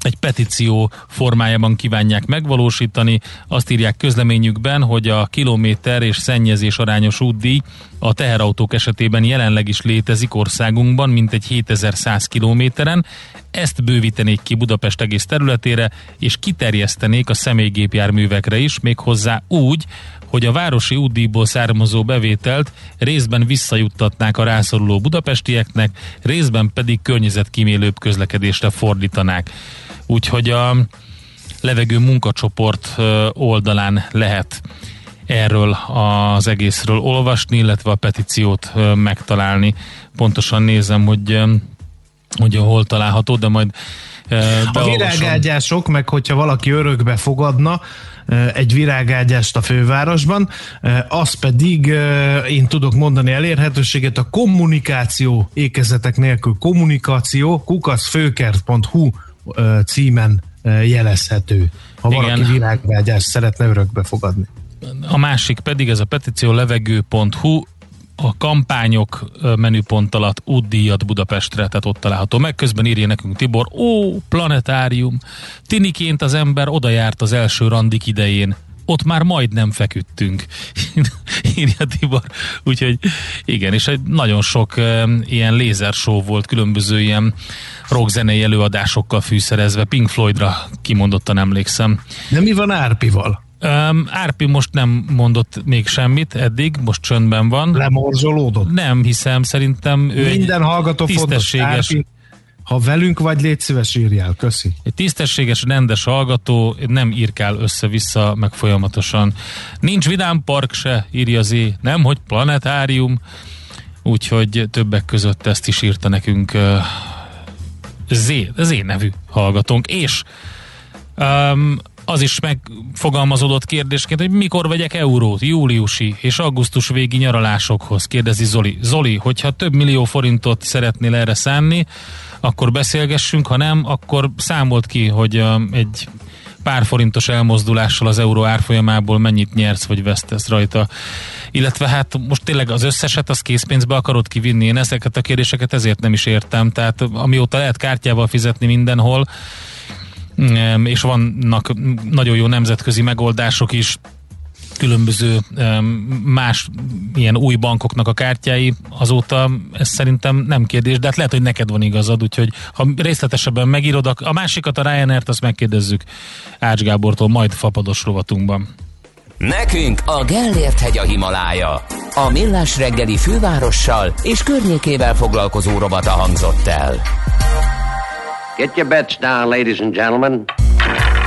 egy petíció formájában kívánják megvalósítani. Azt írják közleményükben, hogy a kilométer és szennyezés arányos útdíj a teherautók esetében jelenleg is létezik országunkban, mint egy 7100 kilométeren. Ezt bővítenék ki Budapest egész területére, és kiterjesztenék a személygépjárművekre is, méghozzá úgy, hogy a városi útdíjból származó bevételt részben visszajuttatnák a rászoruló budapestieknek, részben pedig környezetkímélőbb közlekedésre fordítanák úgyhogy a levegő munkacsoport oldalán lehet erről az egészről olvasni, illetve a petíciót megtalálni. Pontosan nézem, hogy, hogy hol található, de majd beolvasom. A virágágyások, meg hogyha valaki örökbe fogadna, egy virágágyást a fővárosban, az pedig én tudok mondani elérhetőséget a kommunikáció ékezetek nélkül kommunikáció kukaszfőkert.hu címen jelezhető, ha Igen. valaki világvágyást szeretne örökbe fogadni. A másik pedig ez a petíció levegő.hu, a kampányok menüpont alatt útdíjat Budapestre, tehát ott található meg. Közben írja nekünk Tibor, ó, planetárium. Tiniként az ember oda járt az első randik idején ott már majdnem feküdtünk, írja Tibor. Úgyhogy igen, és egy nagyon sok e, ilyen lézershow volt, különböző ilyen rockzenei előadásokkal fűszerezve, Pink Floydra kimondottan emlékszem. De mi van Árpival? Um, Árpi most nem mondott még semmit eddig, most csöndben van. Lemorzsolódott? Nem hiszem, szerintem ő Minden hallgató tisztességes, Árpi ha velünk vagy, légy szíves írjál, köszi. Egy tisztességes, rendes hallgató nem írkál össze-vissza, meg folyamatosan. Nincs vidám park se, írja Zé, nem, hogy planetárium. Úgyhogy többek között ezt is írta nekünk Zé, Zé nevű hallgatónk. És um, az is megfogalmazódott kérdésként, hogy mikor vegyek eurót, júliusi és augusztus végi nyaralásokhoz, kérdezi Zoli. Zoli, hogyha több millió forintot szeretnél erre szánni, akkor beszélgessünk, ha nem, akkor számolt ki, hogy egy pár forintos elmozdulással az euró árfolyamából mennyit nyersz vagy vesztesz rajta. illetve hát most tényleg az összeset az készpénzbe akarod kivinni, én ezeket a kérdéseket ezért nem is értem, tehát amióta lehet kártyával fizetni mindenhol, és vannak nagyon jó nemzetközi megoldások is, különböző más ilyen új bankoknak a kártyái, azóta ez szerintem nem kérdés, de hát lehet, hogy neked van igazad, úgyhogy ha részletesebben megírod, a másikat, a Ryanair-t, azt megkérdezzük Ács Gábortól majd fapados rovatunkban. Nekünk a Gellért hegy a Himalája. A Millás reggeli fővárossal és környékével foglalkozó rovata hangzott el. Get your bets down, ladies and gentlemen.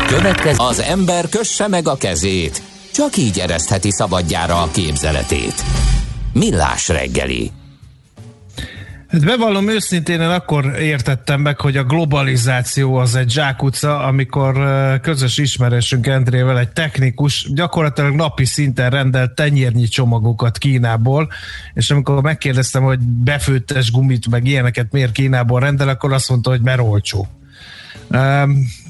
Következő az ember kösse meg a kezét. Csak így eresztheti szabadjára a képzeletét. Millás reggeli. Hát bevallom őszintén, én akkor értettem meg, hogy a globalizáció az egy zsákutca, amikor közös ismerősünk Endrével egy technikus gyakorlatilag napi szinten rendelt tenyérnyi csomagokat Kínából, és amikor megkérdeztem, hogy befőttes gumit, meg ilyeneket miért Kínából rendel, akkor azt mondta, hogy mert olcsó.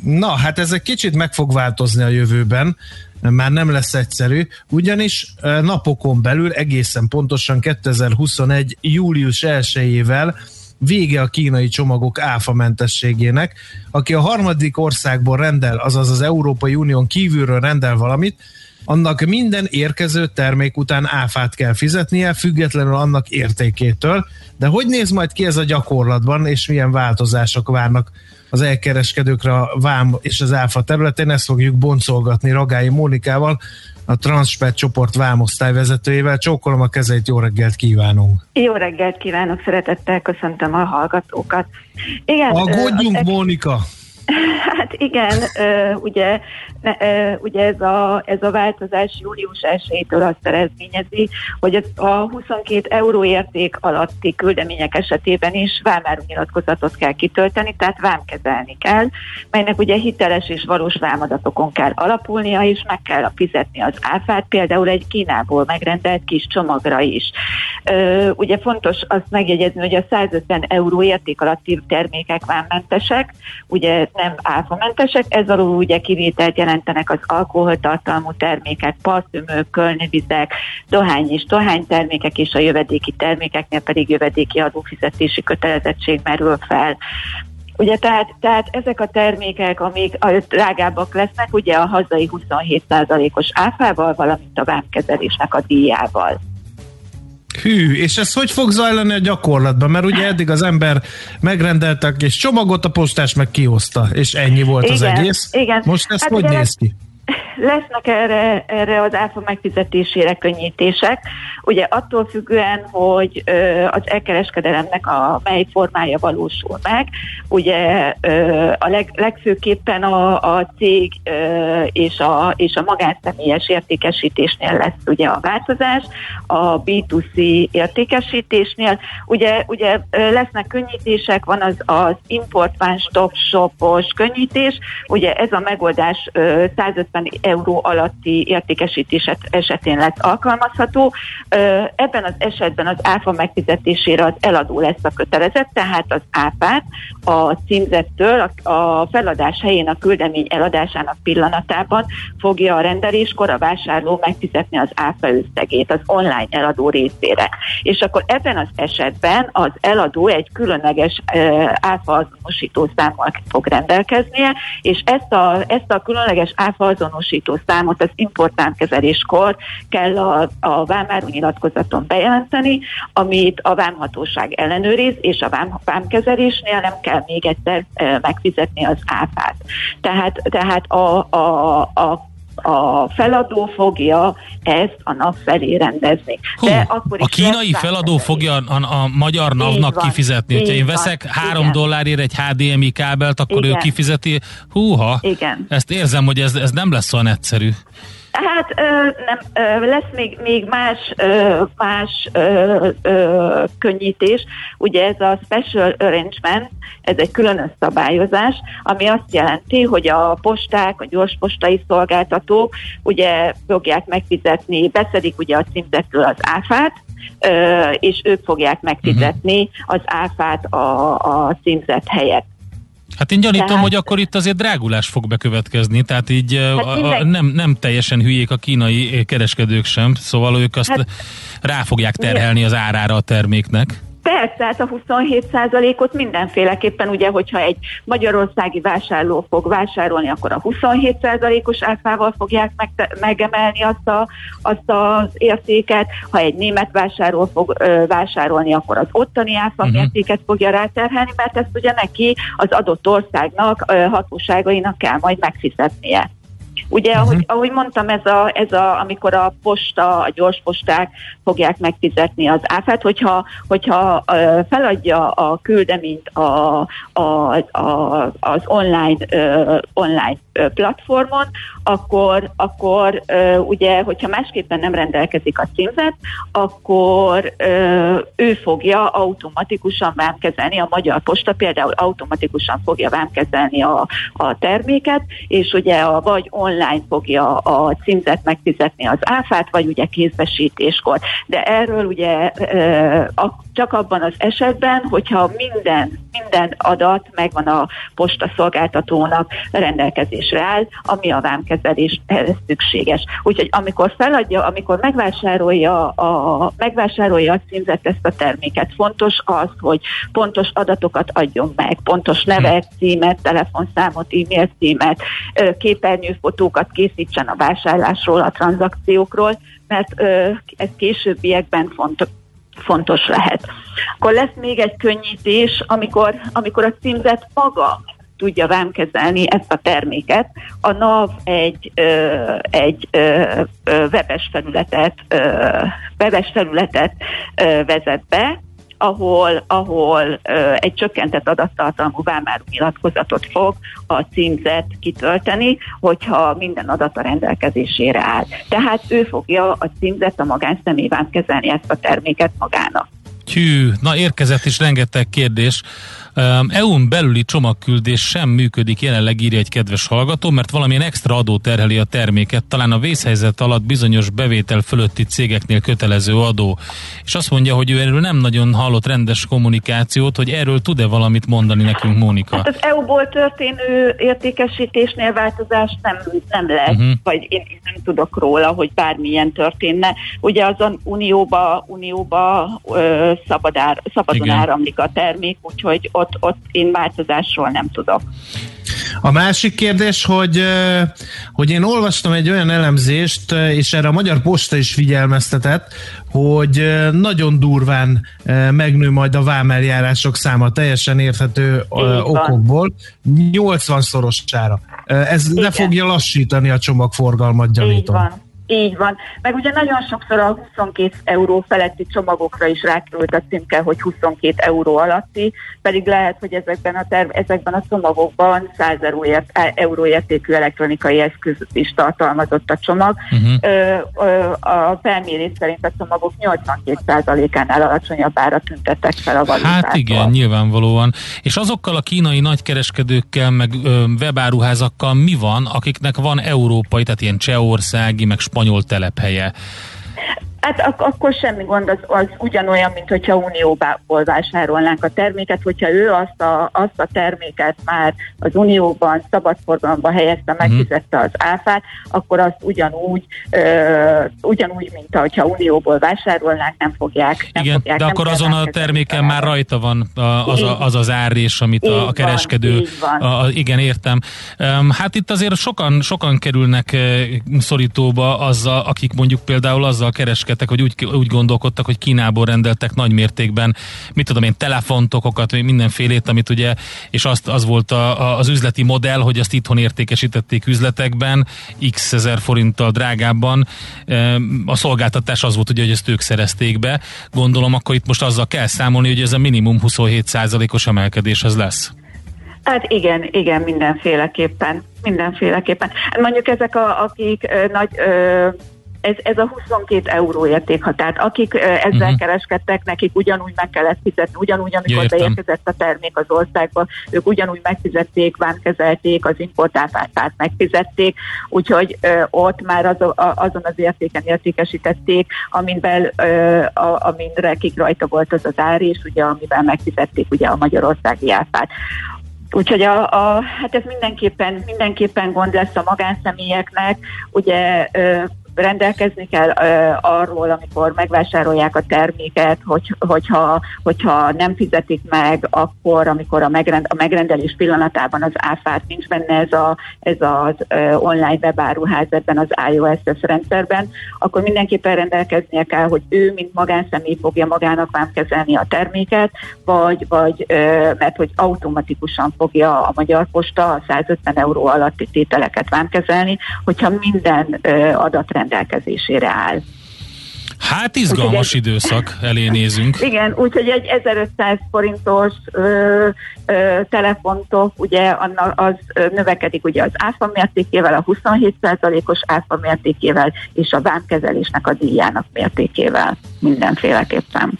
Na, hát ez egy kicsit meg fog változni a jövőben, már nem lesz egyszerű, ugyanis napokon belül egészen pontosan 2021. július 1-ével vége a kínai csomagok áfamentességének. Aki a harmadik országból rendel, azaz az Európai Unión kívülről rendel valamit, annak minden érkező termék után áfát kell fizetnie, függetlenül annak értékétől. De hogy néz majd ki ez a gyakorlatban, és milyen változások várnak az elkereskedőkre a vám és az áfa területén. Ezt fogjuk boncolgatni Ragályi Mónikával, a Transpet csoport vámosztály vezetőjével. Csókolom a kezeit, jó reggelt kívánunk! Jó reggelt kívánok, szeretettel köszöntöm a hallgatókat. Igen, Aggódjunk, Mónika! Hát igen, ugye, ugye ez, a, ez a változás július 1-től azt eredményezi, hogy a 22 euró érték alatti küldemények esetében is vámárunyilatkozatot kell kitölteni, tehát vámkezelni kell, melynek ugye hiteles és valós vámadatokon kell alapulnia, és meg kell fizetni az áfát, például egy Kínából megrendelt kis csomagra is. Ugye fontos azt megjegyezni, hogy a 150 euró érték alatti termékek vámmentesek, ugye nem áfamentesek, ez alól ugye kivételt jelentenek az alkoholtartalmú termékek, parfümök, kölnövizek, dohány és dohánytermékek, és a jövedéki termékeknél pedig jövedéki adófizetési kötelezettség merül fel. Ugye tehát, tehát ezek a termékek, amik a drágábbak lesznek, ugye a hazai 27%-os áfával, valamint a vámkezelésnek a díjával. Hű, és ez hogy fog zajlani a gyakorlatban? Mert ugye eddig az ember megrendeltek és csomagot, a postás meg kihozta, és ennyi volt igen, az egész. Igen. Most ez hát hogy néz ki? lesznek erre, erre az áfa megfizetésére könnyítések. Ugye attól függően, hogy ö, az elkereskedelemnek a mely formája valósul meg, ugye ö, a leg, legfőképpen a, a cég és, a, és a magánszemélyes értékesítésnél lesz ugye a változás, a B2C értékesítésnél. Ugye, ugye lesznek könnyítések, van az, az import one stop shopos könnyítés, ugye ez a megoldás ö, 150 euró alatti értékesítés esetén lesz alkalmazható. Ebben az esetben az áfa megfizetésére az eladó lesz a kötelezett, tehát az áfát a címzettől a feladás helyén a küldemény eladásának pillanatában fogja a rendeléskor a vásárló megfizetni az áfa összegét az online eladó részére. És akkor ebben az esetben az eladó egy különleges áfa azonosító számmal fog rendelkeznie, és ezt a, ezt a különleges áfa azonosító számot az importvámkezeléskor kell a, a vámáru nyilatkozaton bejelenteni, amit a vámhatóság ellenőriz, és a vám, vámkezelésnél nem kell még egyszer e, megfizetni az áfát. Tehát, tehát a, a, a a feladó fogja ezt a NAV felé rendezni. Hú, De akkor a kínai feladó fogja a, a magyar NAV-nak kifizetni. Hogyha én veszek van, három igen. dollárért egy HDMI kábelt, akkor igen. ő kifizeti. Húha, igen. ezt érzem, hogy ez, ez nem lesz olyan egyszerű. Hát ö, nem, ö, lesz még, még más, ö, más ö, ö, könnyítés. Ugye ez a special arrangement, ez egy különös szabályozás, ami azt jelenti, hogy a posták, a gyors postai szolgáltatók ugye fogják megfizetni, beszedik ugye a címzetről az áfát, és ők fogják megfizetni az áfát a, a címzet helyett. Hát én gyanítom, Tehát- hogy akkor itt azért drágulás fog bekövetkezni, tehát így hát a, a, nem, nem teljesen hülyék a kínai kereskedők sem, szóval ők azt Hát- rá fogják terhelni az árára a terméknek. Persze, hát a 27%-ot mindenféleképpen, ugye, hogyha egy magyarországi vásárló fog vásárolni, akkor a 27%-os áfával fogják meg, megemelni azt, a, azt az értéket, ha egy német vásárló fog ö, vásárolni, akkor az ottani áfa Mhm. uh-huh. mértéket fogja ráterhelni, mert ezt ugye neki az adott országnak, ö, hatóságainak kell majd megfizetnie. Ugye, uh-huh. ahogy, ahogy mondtam, ez a, ez a, amikor a posta, a gyors posták fogják megfizetni az áfát, hogyha, hogyha feladja a küldeményt a, a, a, az online, online platformon, akkor, akkor ugye, hogyha másképpen nem rendelkezik a címzet, akkor ő fogja automatikusan vámkezelni, a Magyar Posta például automatikusan fogja vámkezelni a, a terméket, és ugye a, vagy online fogja a címzet megfizetni az áfát, vagy ugye kézbesítéskor. De erről ugye csak abban az esetben, hogyha minden, minden adat megvan a posta szolgáltatónak rendelkezésre áll, ami a vámkezeléshez szükséges. Úgyhogy amikor feladja, amikor megvásárolja a, megvásárolja a címzet ezt a terméket, fontos az, hogy pontos adatokat adjon meg, pontos nevet, címet, telefonszámot, e-mail címet, képernyőfotókat készítsen a vásárlásról, a tranzakciókról, mert ez későbbiekben fontos fontos lehet. Akkor lesz még egy könnyítés, amikor, amikor a címzet maga tudja vámkezelni ezt a terméket. A NAV egy, ö, egy ö, webes felületet, ö, webes felületet ö, vezet be, ahol, ahol ö, egy csökkentett adattartalmú vámáru nyilatkozatot fog a címzet kitölteni, hogyha minden adat a rendelkezésére áll. Tehát ő fogja a címzet a magánszemélyben kezelni ezt a terméket magának. Hű, na érkezett is rengeteg kérdés. EU-n belüli csomagküldés sem működik jelenleg, írja egy kedves hallgató, mert valamilyen extra adó terheli a terméket, talán a vészhelyzet alatt bizonyos bevétel fölötti cégeknél kötelező adó. És azt mondja, hogy ő erről nem nagyon hallott rendes kommunikációt, hogy erről tud-e valamit mondani nekünk, Mónika? Hát az EU-ból történő értékesítésnél változás nem, nem lesz, Mhm. uh-huh. vagy én én nem tudok róla, hogy bármilyen történne. Ugye azon unióba, unióba ö, szabadár, szabadon Igen. áramlik a termék, úgyhogy ott, ott én változásról nem tudok. A másik kérdés, hogy, hogy én olvastam egy olyan elemzést, és erre a Magyar Posta is figyelmeztetett, hogy nagyon durván megnő majd a vámeljárások száma teljesen érthető Így okokból, 80-szorosára. Ez le Igen. fogja lassítani a csomagforgalmat, Így gyanítom. van. Így van. Meg ugye nagyon sokszor a 22 euró feletti csomagokra is rákerült a címke, hogy 22 euró alatti, pedig lehet, hogy ezekben a, terv, ezekben a csomagokban 100 euró, ért, á, euró értékű elektronikai eszköz is tartalmazott a csomag. Uh-huh. Ö, ö, a felmérés szerint a csomagok 82%-ánál alacsonyabb ára tüntettek fel a valutától. Hát igen, nyilvánvalóan. És azokkal a kínai nagykereskedőkkel, meg ö, webáruházakkal mi van, akiknek van európai, tehát ilyen csehországi, meg spanyol telephelye? Hát ak- akkor semmi gond, az, az ugyanolyan, mint hogyha Unióból vásárolnánk a terméket, hogyha ő azt a, azt a terméket már az Unióban szabadforgalomba helyezte, Mhm. megfizette az áfát, akkor azt ugyanúgy, ö, ugyanúgy, mint hogyha Unióból vásárolnánk, nem fogják. Nem Igen, fogják de nem akkor azon a terméken már rajta van az, a, az az árrés, amit Így a, a van, kereskedő... így van. A, igen, értem. Hát itt azért sokan, sokan kerülnek szorítóba azzal, akik mondjuk például azzal kereskedtek, hogy úgy, úgy gondolkodtak, hogy Kínából rendeltek nagy mértékben, mit tudom én, telefontokokat, mindenfélét, amit ugye, és azt, az volt a, a, az üzleti modell, hogy azt itthon értékesítették üzletekben, x ezer forinttal drágábban. Em, A szolgáltatás az volt ugye, hogy ezt ők szerezték be. Gondolom, akkor itt most azzal kell számolni, hogy ez a minimum 27%-os emelkedés ez lesz. Hát igen, igen, mindenféleképpen. Mindenféleképpen. Mondjuk ezek, a, akik ö, nagy... Ö, ez, ez a 22 euró értékhatár. Akik ezzel uh-huh. kereskedtek, nekik ugyanúgy meg kellett fizetni, ugyanúgy, amikor értem. beérkezett a termék az országba, ők ugyanúgy megfizették, vámkezelték, az importáfát megfizették, úgyhogy ö, ott már az, a, azon az értéken értékesítették, amivel, ö, a, aminre kik rajta volt az az ár, és ugye amivel megfizették ugye a magyarországi áfát Úgyhogy a, a, hát ez mindenképpen, mindenképpen gond lesz a magánszemélyeknek. Ugye rendelkezni kell uh, arról, amikor megvásárolják a terméket, hogy, hogyha, hogyha nem fizetik meg, akkor, amikor a, megrend, a megrendelés pillanatában az áfát nincs benne ez, a, ez az uh, online webáruház ebben az iOS rendszerben, akkor mindenképpen rendelkeznie kell, hogy ő, mint magánszemély fogja magának vámkezelni a terméket, vagy, vagy uh, mert hogy automatikusan fogja a Magyar Posta a 150 euró alatti tételeket vámkezelni, hogyha minden uh, adatrend rendelkezésére áll. Hát izgalmas egy, időszak elé nézünk. Igen, úgyhogy egy 1500 forintos ö, ö, telefontok, ugye annak az ö, növekedik ugye az áfa mértékével, a 27%-os áfa mértékével, és a vámkezelésnek a díjának mértékével mindenféleképpen.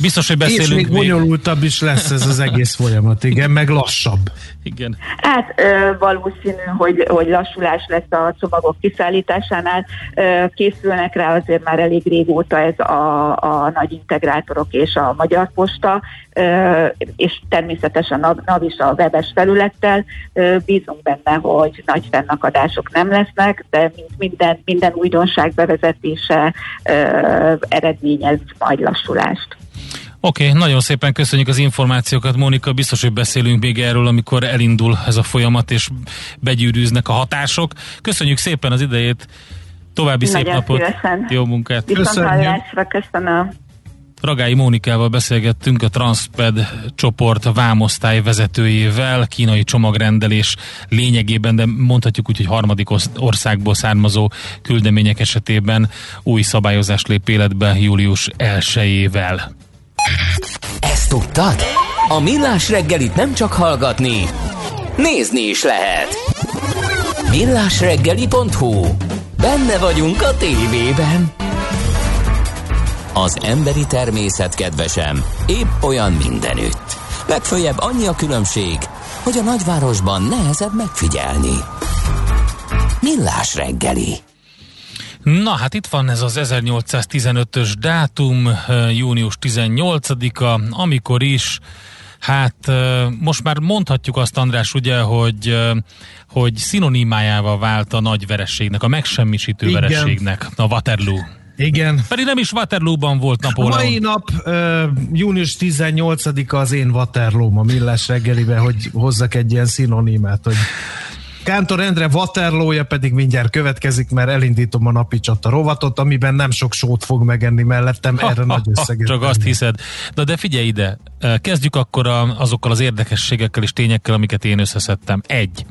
Biztos, hogy beszélünk És még bonyolultabb is lesz ez az egész folyamat, igen, meg lassabb. Igen. Hát ö, valószínű, hogy, hogy lassulás lesz a csomagok kiszállításánál. Ö, készülnek rá azért már elég régóta ez a, a nagy integrátorok és a Magyar Posta, ö, és természetesen a NAV is a webes felülettel. Ö, bízunk benne, hogy nagy fennakadások nem lesznek, de mint minden, minden újdonság bevezetése ö, eredményez majd lassulást. Oké, okay, nagyon szépen köszönjük az információkat, Mónika. Biztos, hogy beszélünk még erről, amikor elindul ez a folyamat, és begyűrűznek a hatások. Köszönjük szépen az idejét, további nagyon szép napot, szívesen. jó munkát. Köszönjük. köszönöm. Ragályi Mónikával beszélgettünk a Transped csoport vámosztály vezetőjével, kínai csomagrendelés lényegében, de mondhatjuk úgy, hogy harmadik országból származó küldemények esetében új szabályozás lép életbe július 1-ével. Ezt tudtad? A Millás reggelit nem csak hallgatni, nézni is lehet. Millásreggeli.hu Benne vagyunk a tévében. Az emberi természet kedvesem, épp olyan mindenütt. Legfőjebb annyi a különbség, hogy a nagyvárosban nehezebb megfigyelni. Millás reggeli. Na hát itt van ez az 1815-ös dátum, június 18-a, amikor is Hát most már mondhatjuk azt, András, ugye, hogy, hogy szinonimájával vált a nagy verességnek, a megsemmisítő Igen. verességnek, a Waterloo. Igen. Pedig nem is Waterloo-ban volt Napóleon. Mai nap, uh, június 18-a az én Waterloo-m a Millás reggelibe, hogy hozzak egy ilyen szinonimát, hogy Kántor Endre Waterloo-ja pedig mindjárt következik, mert elindítom a napi csata rovatot, amiben nem sok sót fog megenni mellettem, erre ha, nagy összeget. Csak azt hiszed. De, de figyelj ide, kezdjük akkor azokkal az érdekességekkel és tényekkel, amiket én összeszedtem. Egy.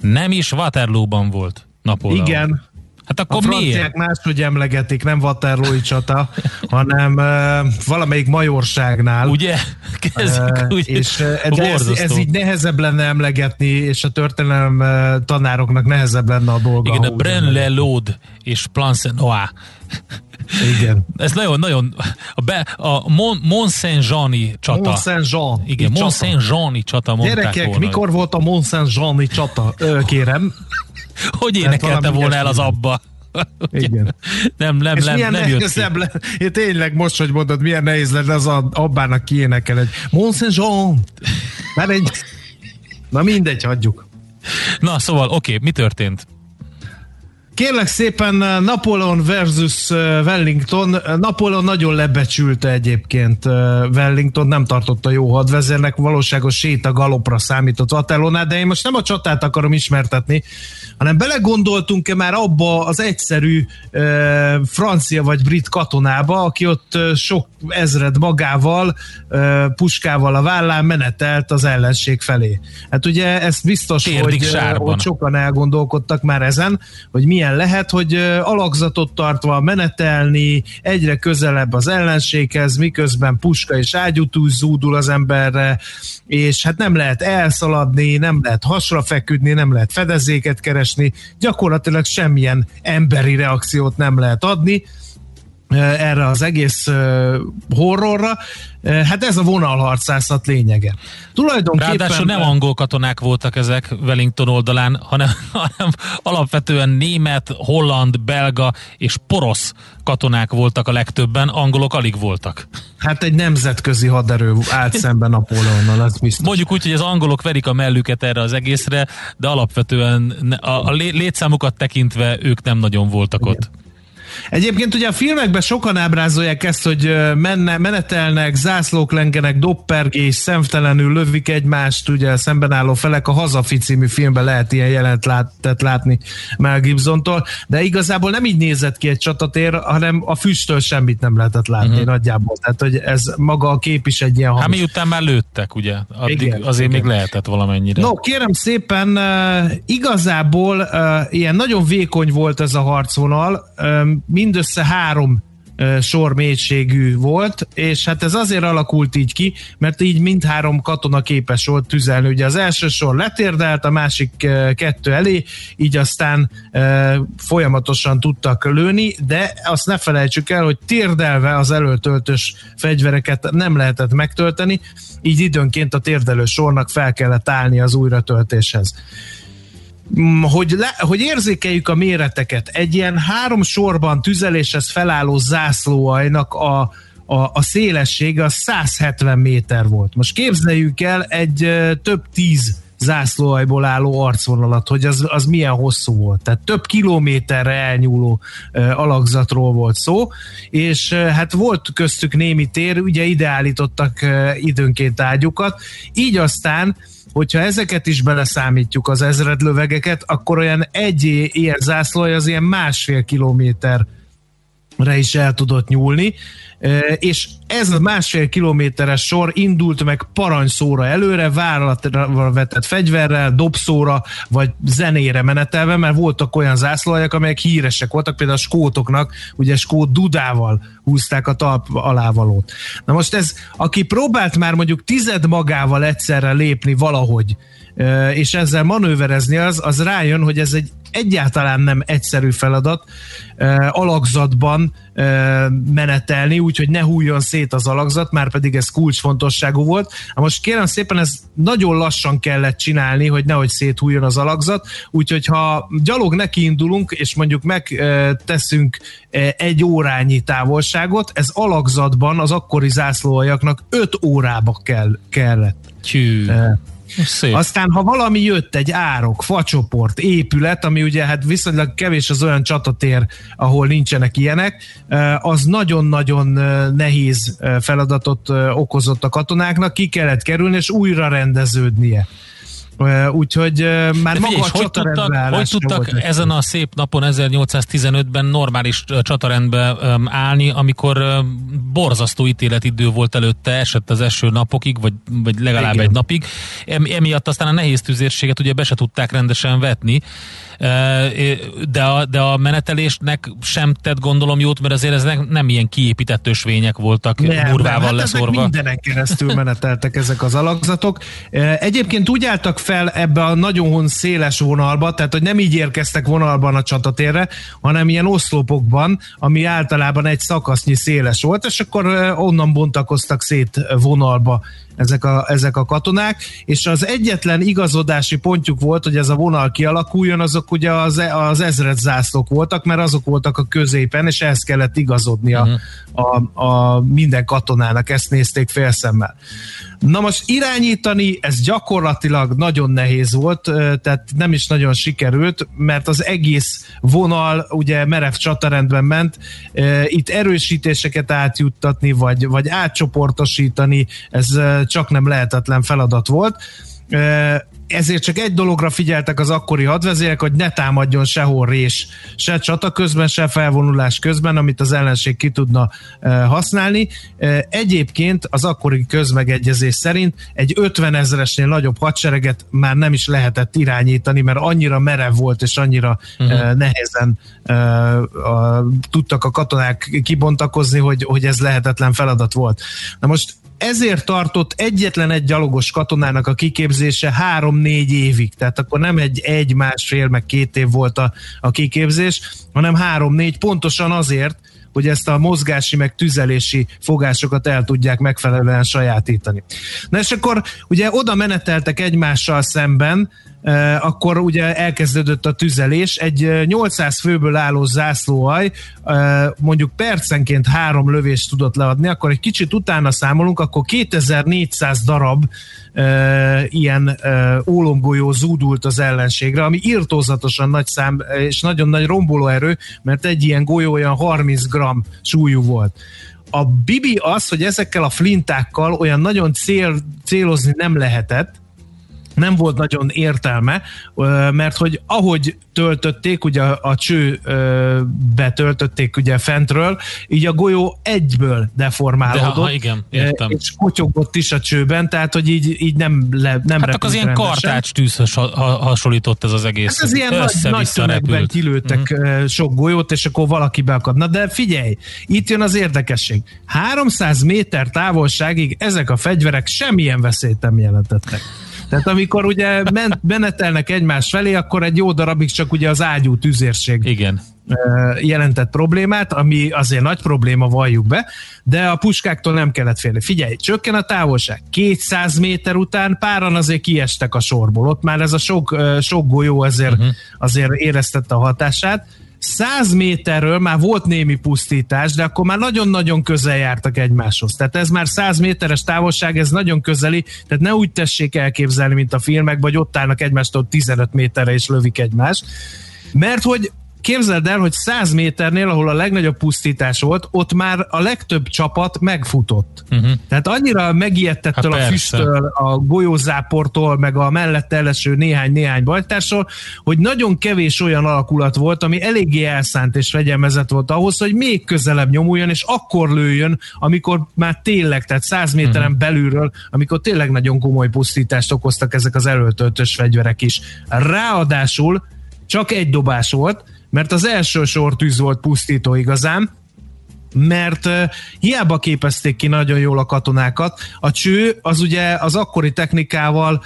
Nem is Waterloo-ban volt Napóleon. Igen, Hát akkor a franciák miért? máshogy emlegetik, nem Waterloo-i csata, hanem uh, valamelyik majorságnál. Ugye? Kezdjük, uh, ugye? És, uh, de ez, ez így nehezebb lenne emlegetni, és a történelem uh, tanároknak nehezebb lenne a dolga. Igen, a Braine-l'Alleud és Plan-Saint-Noir. Igen. Ez nagyon-nagyon, a, be, a Mont, Mont Saint-Jean-i csata. Mont Saint-Jean. Igen, Mont Saint-Jean-i csata mondták Gyerekek, volna. mikor volt a Mont Saint-Jean-i csata? Ö, kérem. Hogy énekelte volna el az abba? Igen. Nem, nem, És nem, milyen nem jött le, én tényleg most, hogy mondod, milyen nehéz lenne az a, abbának kiénekel egy Mont Saint-Jean. Már egy... Na mindegy, hagyjuk. Na, szóval, oké, okay, mi történt? Kérlek szépen Napoleon versus Wellington. Napoleon nagyon lebecsülte egyébként Wellington, nem tartotta jó hadvezérnek, valóságos séta galopra számított Waterloo-nál, de én most nem a csatát akarom ismertetni, hanem belegondoltunk-e már abba az egyszerű francia vagy brit katonába, aki ott sok ezred magával, uh, puskával a vállán menetelt az ellenség felé. Hát ugye ezt biztos, Térdik hogy, sárban. hogy sokan elgondolkodtak már ezen, hogy milyen lehet, hogy alakzatot tartva menetelni, egyre közelebb az ellenséghez, miközben puska és ágyútúz zúdul az emberre, és hát nem lehet elszaladni, nem lehet hasra feküdni, nem lehet fedezéket keresni, gyakorlatilag semmilyen emberi reakciót nem lehet adni, erre az egész horrorra. Hát ez a vonalharcászat lényege. Tulajdonképpen... Ráadásul nem angol katonák voltak ezek Wellington oldalán, hanem, hanem alapvetően német, holland, belga és porosz katonák voltak a legtöbben, angolok alig voltak. Hát egy nemzetközi haderő állt szemben Napóleonnal, az biztos. Mondjuk úgy, hogy az angolok verik a mellüket erre az egészre, de alapvetően a, a létszámukat tekintve ők nem nagyon voltak Igen. ott. Egyébként ugye a filmekben sokan ábrázolják ezt, hogy menne, menetelnek, zászlók lengenek, doppergés, szemtelenül lövik egymást, ugye szemben álló felek. A Hazafi című filmben lehet ilyen jelent lát, látni Mel Gibsontól, de igazából nem így nézett ki egy csatatér, hanem a füsttől semmit nem lehetett látni uh-huh. nagyjából. Tehát, hogy ez maga a kép is egy ilyen hamis. Hát miután már lőttek, ugye? Addig igen, azért igen. még lehetett valamennyire. No, kérem szépen, igazából ilyen nagyon vékony volt ez a harcvonal, mindössze három sor mélységű volt, és hát ez azért alakult így ki, mert így mindhárom katona képes volt tüzelni. Ugye az első sor letérdelt, a másik kettő elé, így aztán folyamatosan tudtak lőni, de azt ne felejtsük el, hogy térdelve az előtöltös fegyvereket nem lehetett megtölteni, így időnként a térdelő sornak fel kellett állni az újratöltéshez. Hogy, le, hogy érzékeljük a méreteket, egy ilyen három sorban tüzeléshez felálló zászlóajnak a, a, a szélessége a 170 méter volt. Most képzeljük el egy több tíz zászlóajból álló arcvonalat, hogy az, az milyen hosszú volt. Tehát több kilométerre elnyúló uh, alakzatról volt szó, és uh, hát volt köztük némi tér, ugye ide állítottak uh, időnként ágyukat, így aztán hogyha ezeket is beleszámítjuk, az ezredlövegeket, akkor olyan egy ilyen zászlója az ilyen másfél kilométerre is el tudott nyúlni, és ez a másfél kilométeres sor indult meg parancsszóra előre, vállalatra vetett fegyverrel, dobszóra, vagy zenére menetelve, mert voltak olyan zászlójak, amelyek híresek voltak, például a skótoknak, ugye skót dudával húzták a talp alávalót. Na most ez, aki próbált már mondjuk tized magával egyszerre lépni valahogy, és ezzel manőverezni, az, az rájön, hogy ez egy egyáltalán nem egyszerű feladat alakzatban menetelni, úgyhogy ne hújjon szét az alakzat, már pedig ez kulcsfontosságú volt. Na most kérem szépen, ez nagyon lassan kellett csinálni, hogy nehogy széthújjon az alakzat, úgyhogy ha gyalog neki indulunk, és mondjuk megteszünk egy órányi távolságot, ez alakzatban az akkori zászlóajaknak 5 órába kell, kellett. Csű. Szép. Aztán, ha valami jött, egy árok, facsoport, épület, ami ugye hát viszonylag kevés az olyan csatatér, ahol nincsenek ilyenek, az nagyon-nagyon nehéz feladatot okozott a katonáknak, ki kellett kerülni, és újra rendeződnie. Úgyhogy már De maga figyelj, a hogy tudtak, hogy tudtak ezen a szép napon 1815-ben normális csatarendbe állni, amikor borzasztó ítéletidő volt előtte, esett az első napokig, vagy, vagy legalább Igen. egy napig. Emiatt aztán a nehéz tüzérséget ugye be se tudták rendesen vetni, de a, de a menetelésnek sem tett gondolom jót, mert azért ezek nem ilyen kiépített ösvények voltak, nem, murvával nem, hát leszorva. Mindenen keresztül meneteltek ezek az alakzatok. Egyébként úgy álltak fel ebbe a nagyon széles vonalba, tehát hogy nem így érkeztek vonalban a csatatérre, hanem ilyen oszlopokban, ami általában egy szakasznyi széles volt, és akkor onnan bontakoztak szét vonalba ezek a, ezek a katonák, és az egyetlen igazodási pontjuk volt, hogy ez a vonal kialakuljon, azok ugye az, az ezred zászlók voltak, mert azok voltak a középen, és ehhez kellett igazodni a, uh-huh. a, a minden katonának, ezt nézték félszemmel. Na most irányítani, ez gyakorlatilag nagyon nehéz volt, tehát nem is nagyon sikerült, mert az egész vonal ugye merev csatarendben ment, itt erősítéseket átjuttatni, vagy, vagy átcsoportosítani, ez csak nem lehetetlen feladat volt ezért csak egy dologra figyeltek az akkori hadvezérek, hogy ne támadjon sehol rés, se csata közben, se felvonulás közben, amit az ellenség ki tudna használni. Egyébként az akkori közmegegyezés szerint egy 50 ezeresnél nagyobb hadsereget már nem is lehetett irányítani, mert annyira merev volt, és annyira uh-huh. nehezen tudtak a katonák kibontakozni, hogy, hogy ez lehetetlen feladat volt. Na most ezért tartott egyetlen egy gyalogos katonának a kiképzése három-négy évig. Tehát akkor nem egy egy, másfél, meg két év volt a, a kiképzés, hanem három-négy, pontosan azért, hogy ezt a mozgási meg tüzelési fogásokat el tudják megfelelően sajátítani. Na és akkor ugye oda meneteltek egymással szemben, akkor ugye elkezdődött a tüzelés. Egy uh, 800 főből álló zászlóaj uh, mondjuk percenként három lövést tudott leadni, akkor egy kicsit utána számolunk, akkor 2400 darab ilyen ólomgolyó zúdult az ellenségre, ami írtózatosan nagy szám, és nagyon nagy rombolóerő, mert egy ilyen golyó olyan 30 gram súlyú volt a Bibi az, hogy ezekkel a flintákkal olyan nagyon cél, célozni nem lehetett, nem volt nagyon értelme, mert hogy ahogy töltötték, ugye a cső betöltötték ugye fentről, így a golyó egyből deformálódott. De, aha, igen, értem. És kotyogott is a csőben, tehát hogy így, így nem le, nem Hát akkor az ilyen kartács tűzhöz hasonlított ez az egész. Hát ez ilyen nagy, nagy tömegben kilőttek uh-huh. sok golyót, és akkor valaki beakad. Na de figyelj, itt jön az érdekesség. 300 méter távolságig ezek a fegyverek semmilyen veszélyt nem jelentettek. Tehát amikor ugye ment, menetelnek egymás felé, akkor egy jó darabig csak ugye az ágyú tüzérség Igen jelentett problémát, ami azért nagy probléma, valljuk be, de a puskáktól nem kellett félni. Figyelj, csökken a távolság. 200 méter után páran azért kiestek a sorból. Ott már ez a sok, sok golyó azért, uh-huh. azért éreztette a hatását 100 méterről már volt némi pusztítás, de akkor már nagyon-nagyon közel jártak egymáshoz. Tehát ez már 100 méteres távolság, ez nagyon közeli, tehát ne úgy tessék elképzelni, mint a filmek, vagy ott állnak egymástól 15 méterre és lövik egymást. Mert hogy képzeld el, hogy 100 méternél, ahol a legnagyobb pusztítás volt, ott már a legtöbb csapat megfutott. Uh-huh. Tehát annyira megijedtettől hát a füsttől, a golyózáportól, meg a mellette eleső néhány-néhány bajtársról, hogy nagyon kevés olyan alakulat volt, ami eléggé elszánt és fegyelmezett volt ahhoz, hogy még közelebb nyomuljon, és akkor lőjön, amikor már tényleg, tehát 100 méteren uh-huh. belülről, amikor tényleg nagyon komoly pusztítást okoztak ezek az előtöltös fegyverek is. Ráadásul csak egy dobás volt, mert az első sor tűz volt pusztító igazán, mert hiába képezték ki nagyon jól a katonákat. A cső az ugye az akkori technikával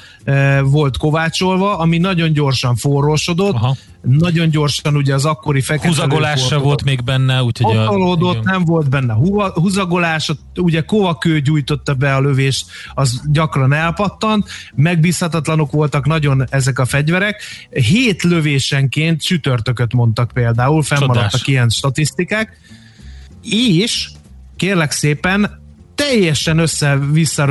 volt kovácsolva, ami nagyon gyorsan forrósodott, Aha. nagyon gyorsan ugye az akkori fekete Húzagolás se volt még benne, úgyhogy a, nem volt benne húzagolás, ugye kovakő gyújtotta be a lövést, az gyakran elpattant, megbízhatatlanok voltak nagyon ezek a fegyverek. Hét lövésenként csütörtököt mondtak például, fennmaradtak Csodás. ilyen statisztikák, és kérlek szépen teljesen össze-vissza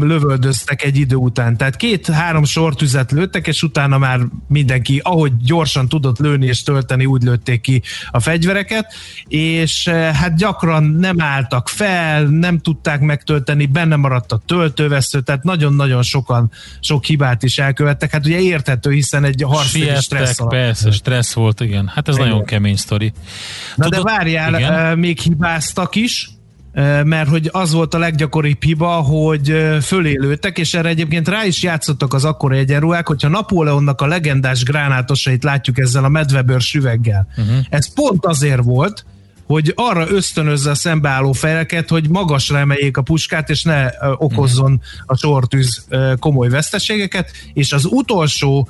lövöldöztek egy idő után. Tehát két-három sortüzet lőttek, és utána már mindenki, ahogy gyorsan tudott lőni és tölteni, úgy lőtték ki a fegyvereket, és hát gyakran nem álltak fel, nem tudták megtölteni, benne maradt a töltővesző, tehát nagyon-nagyon sokan sok hibát is elkövettek. Hát ugye érthető, hiszen egy harci stressz alatt. Persze, stressz volt, igen. Hát ez igen. nagyon kemény sztori. Na Tudod, de várjál, igen? még hibáztak is, mert hogy az volt a leggyakoribb hiba, hogy fölélőtek, és erre egyébként rá is játszottak az akkori egyenruhák, hogyha Napóleonnak a legendás gránátosait látjuk ezzel a medvebőr süveggel. Uh-huh. Ez pont azért volt, hogy arra ösztönözze a szembeálló fejeket, hogy magasra emeljék a puskát, és ne okozzon a sortűz komoly veszteségeket, és az utolsó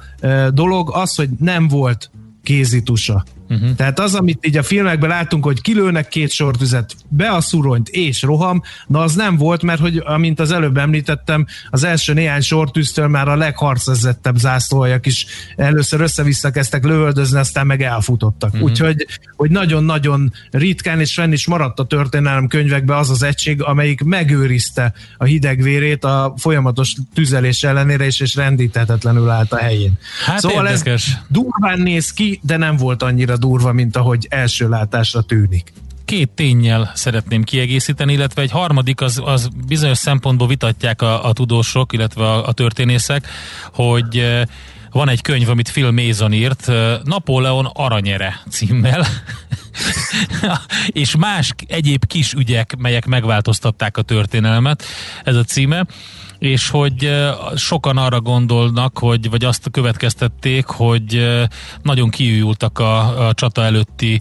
dolog az, hogy nem volt kézitusa. Uh-huh. Tehát az, amit így a filmekben látunk, hogy kilőnek két sortüzet, be a szuronyt és roham, na az nem volt, mert hogy amint az előbb említettem, az első néhány sortűztől már a legharcezettebb zászlóajak is először össze-vissza kezdtek lövöldözni, aztán meg elfutottak. Uh-huh. Úgyhogy hogy nagyon-nagyon ritkán és fenn is maradt a történelem könyvekben az az egység, amelyik megőrizte a hidegvérét a folyamatos tüzelés ellenére, és, és rendíthetetlenül állt a helyén. Hát szóval érdekes. ez durván néz ki, de nem volt annyira durva, mint ahogy első látásra tűnik. Két tényel szeretném kiegészíteni, illetve egy harmadik, az, az bizonyos szempontból vitatják a, a tudósok, illetve a, a történészek, hogy van egy könyv, amit Phil Mason írt, Napóleon aranyere címmel, és más egyéb kis ügyek, melyek megváltoztatták a történelmet, ez a címe és hogy sokan arra gondolnak, hogy, vagy azt következtették, hogy nagyon kiújultak a, a csata előtti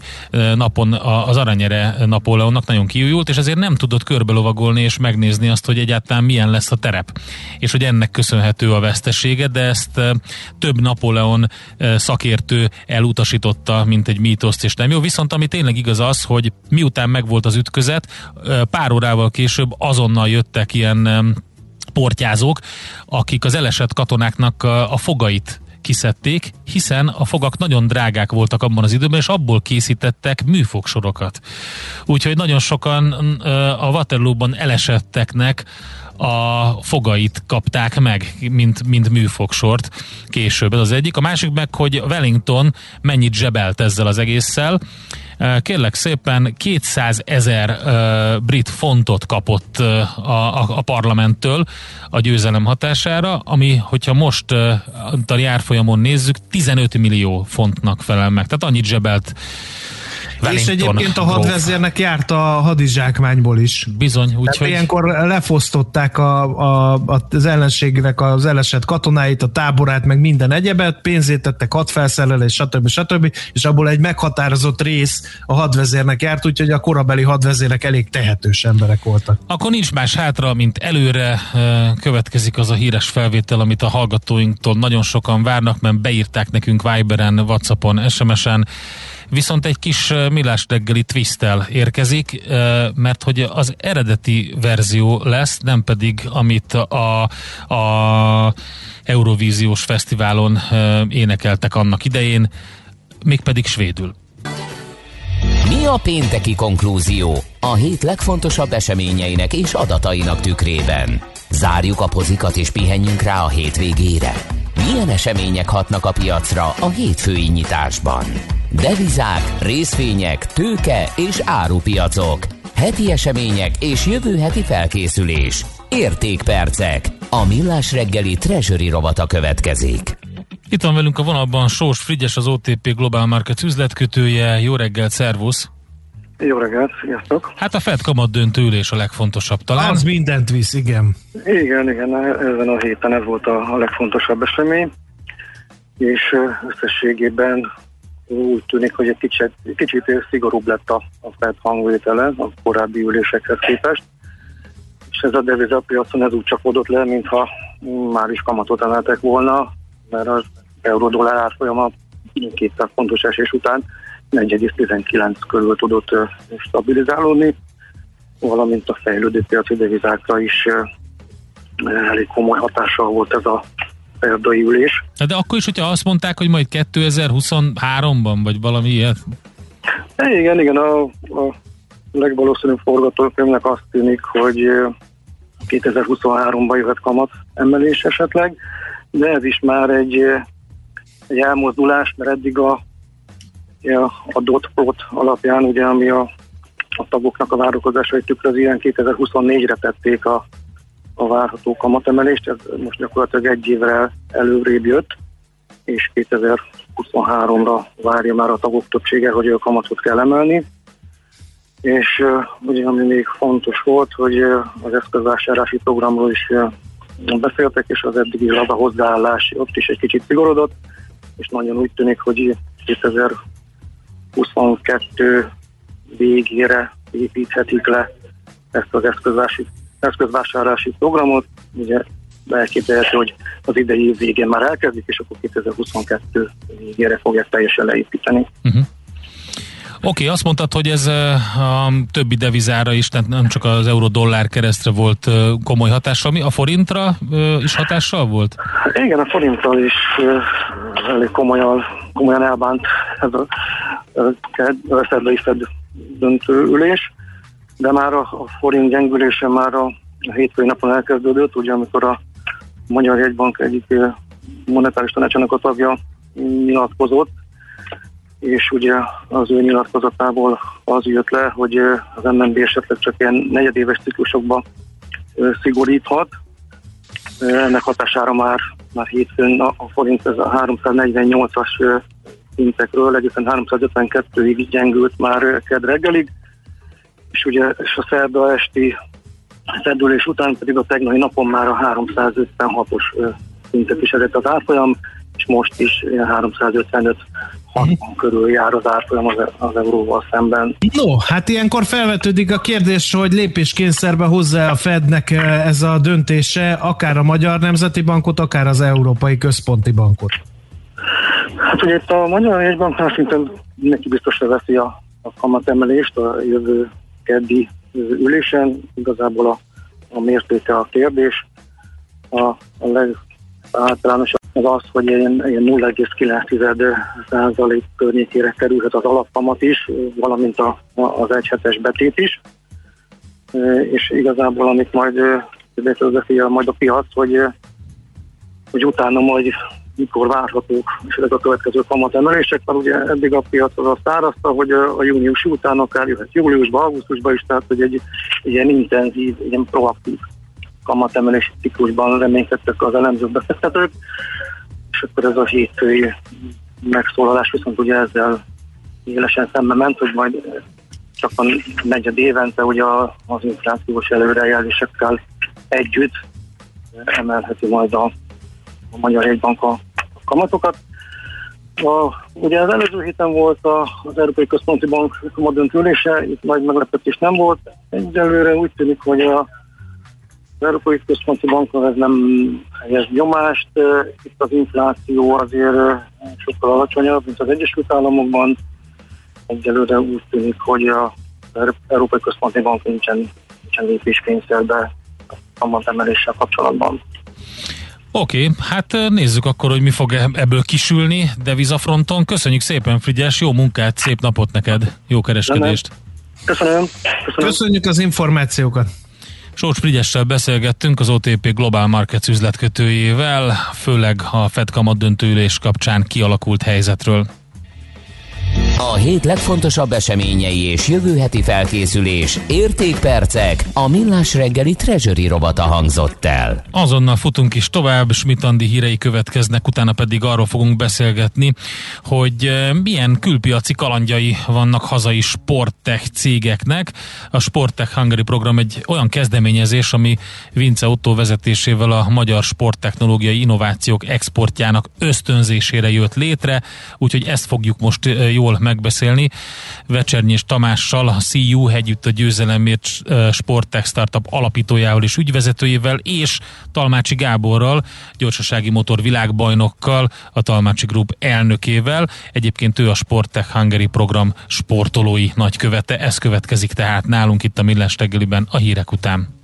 napon az aranyere Napóleonnak, nagyon kiújult, és ezért nem tudott körbelovagolni és megnézni azt, hogy egyáltalán milyen lesz a terep, és hogy ennek köszönhető a vesztesége, de ezt több Napóleon szakértő elutasította, mint egy mítoszt, és nem jó. Viszont ami tényleg igaz az, hogy miután megvolt az ütközet, pár órával később azonnal jöttek ilyen portyázók, akik az elesett katonáknak a fogait kiszedték, hiszen a fogak nagyon drágák voltak abban az időben, és abból készítettek műfogsorokat. Úgyhogy nagyon sokan a Waterloo-ban elesetteknek a fogait kapták meg, mint, mint műfogsort később. Ez az egyik. A másik meg, hogy Wellington mennyit zsebelt ezzel az egésszel. Kérlek szépen 200 ezer brit fontot kapott a, a, a parlamenttől a győzelem hatására, ami, hogyha most a járfolyamon nézzük, 15 millió fontnak felel meg. Tehát annyit zsebelt Wellington és egyébként a hadvezérnek járt a hadizsákmányból is. Bizony, úgyhogy... Ilyenkor lefosztották a, a, az ellenségnek az elesett katonáit, a táborát, meg minden egyebet, pénzét tettek hadfelszerelés, stb. stb. És abból egy meghatározott rész a hadvezérnek járt, úgyhogy a korabeli hadvezérek elég tehetős emberek voltak. Akkor nincs más hátra, mint előre következik az a híres felvétel, amit a hallgatóinktól nagyon sokan várnak, mert beírták nekünk Viberen, Whatsappon, SMS-en, viszont egy kis millás reggeli twisttel érkezik, mert hogy az eredeti verzió lesz, nem pedig amit a, a Eurovíziós fesztiválon énekeltek annak idején, mégpedig svédül. Mi a pénteki konklúzió a hét legfontosabb eseményeinek és adatainak tükrében? Zárjuk a pozikat és pihenjünk rá a hétvégére. Milyen események hatnak a piacra a hétfői nyitásban? Devizák, részvények, tőke és árupiacok. Heti események és jövő heti felkészülés. Értékpercek. A millás reggeli treasury rovata következik. Itt van velünk a vonalban Sós Frigyes, az OTP Global Markets üzletkötője. Jó reggelt, szervusz! Jó reggelt, sziasztok! Hát a Fed kamat döntő ülés a legfontosabb talán. Az mindent visz, igen. Igen, igen, ezen a héten ez volt a, a legfontosabb esemény, és összességében úgy tűnik, hogy egy kicsit, kicsit szigorúbb lett a, a Fed hangvétele a korábbi ülésekhez képest, és ez a devizapiacon ez úgy csapódott le, mintha már is kamatot emeltek volna, mert az euró-dollár árfolyama 200 pontos esés után 4,19 körül tudott stabilizálódni, valamint a fejlődő piaci devizákra is elég komoly hatással volt ez a szerdai ülés. De akkor is, hogyha azt mondták, hogy majd 2023-ban, vagy valami ilyet? Igen, igen, a, a legvalószínűbb forgatókönyvnek azt tűnik, hogy 2023-ban jöhet kamat emelés esetleg, de ez is már egy, egy elmozdulás, mert eddig a, a dot plot alapján, ugye, ami a, a tagoknak a várakozásait tükrözi, ilyen 2024-re tették a a várható kamatemelést, ez most gyakorlatilag egy évre előrébb jött, és 2023-ra várja már a tagok többsége, hogy a kamatot kell emelni. És ugye ami még fontos volt, hogy az eszközvásárlási programról is beszéltek, és az eddigi az a hozzáállás ott is egy kicsit szigorodott, és nagyon úgy tűnik, hogy 2022 végére építhetik le ezt az eszközvásárlási eszközvásárlási programot, ugye elképzelhető, hogy az idei év végén már elkezdik, és akkor 2022 végére fogják teljesen leépíteni. Uh-huh. Oké, okay, azt mondtad, hogy ez a többi devizára is, tehát nem csak az euró-dollár keresztre volt komoly hatással. Mi a forintra is hatással volt? Igen, a forintra is elég komolyan, komolyan elbánt ez a, a szerdai Fed döntőülés de már a, a forint gyengülése már a, a hétfői napon elkezdődött, ugye amikor a Magyar Jegybank egyik monetáris tanácsának a tagja nyilatkozott, és ugye az ő nyilatkozatából az jött le, hogy az MNB esetleg csak ilyen negyedéves ciklusokban szigoríthat. Ennek hatására már, már hétfőn a forint ez a 348-as szintekről egészen 352-ig gyengült már ked reggelig, és ugye és a szerda esti fedülés után pedig a tegnapi napon már a 356-os szintet is elért az árfolyam, és most is 355 60 uh-huh. körül jár az árfolyam az, az euróval szemben. No, hát ilyenkor felvetődik a kérdés, hogy lépéskényszerbe hozzá a Fednek ez a döntése, akár a Magyar Nemzeti Bankot, akár az Európai Központi Bankot. Hát ugye itt a Magyar Jegybanknál szinte neki biztosra veszi a, a kamatemelést a jövő keddi ülésen. Igazából a, a mértéke a kérdés. A, a legáltalánosabb az az, hogy ilyen, ilyen 0,9% környékére kerülhet az alapkamat is, valamint a, a, az egyhetes betét is. És igazából, amit majd beszélgeti majd a piac, hogy, hogy utána majd mikor várhatók és ezek a következő kamatemelések, mert ugye eddig a piac az azt árazta, hogy a, június után akár jöhet júliusban, augusztusban is, tehát hogy egy, egy ilyen intenzív, ilyen proaktív kamatemelési ciklusban reménykedtek az elemzők befektetők, és akkor ez a hétfői megszólalás viszont ugye ezzel élesen szembe ment, hogy majd csak a negyed évente ugye az inflációs előrejelzésekkel együtt emelheti majd a a Magyar Jegybank a kamatokat. A, ugye az előző héten volt a, az Európai Központi Bank kamadönt ülése, itt nagy meglepetés nem volt. Egyelőre úgy tűnik, hogy a, az Európai Központi Bank ez nem helyez nyomást. Itt az infláció azért sokkal alacsonyabb, mint az Egyesült Államokban. Egyelőre úgy tűnik, hogy a Európai Központi Bank nincsen, nincsen lépéskényszerbe a kamatemeléssel kapcsolatban. Oké, hát nézzük akkor, hogy mi fog e- ebből kisülni devizafronton. Köszönjük szépen, Frigyes, jó munkát, szép napot neked, jó kereskedést. Köszönöm. Köszönöm. Köszönjük az információkat. Sócs Frigyessel beszélgettünk az OTP Global Markets üzletkötőjével, főleg a Fed kamat döntőülés kapcsán kialakult helyzetről. A hét legfontosabb eseményei és jövő heti felkészülés, értékpercek, a millás reggeli treasury robata hangzott el. Azonnal futunk is tovább, Smitandi hírei következnek, utána pedig arról fogunk beszélgetni, hogy eh, milyen külpiaci kalandjai vannak hazai sporttech cégeknek. A Sporttech Hungary program egy olyan kezdeményezés, ami Vince Otto vezetésével a magyar sporttechnológiai innovációk exportjának ösztönzésére jött létre, úgyhogy ezt fogjuk most eh, jól megbeszélni. Vecsernyés Tamással, a CU Hegyütt a győzelemért Sporttech Startup alapítójával és ügyvezetőjével, és Talmácsi Gáborral, gyorsasági motor világbajnokkal, a Talmácsi Group elnökével. Egyébként ő a Sporttech Hungary program sportolói nagykövete. Ez következik tehát nálunk itt a Millás reggeliben a hírek után.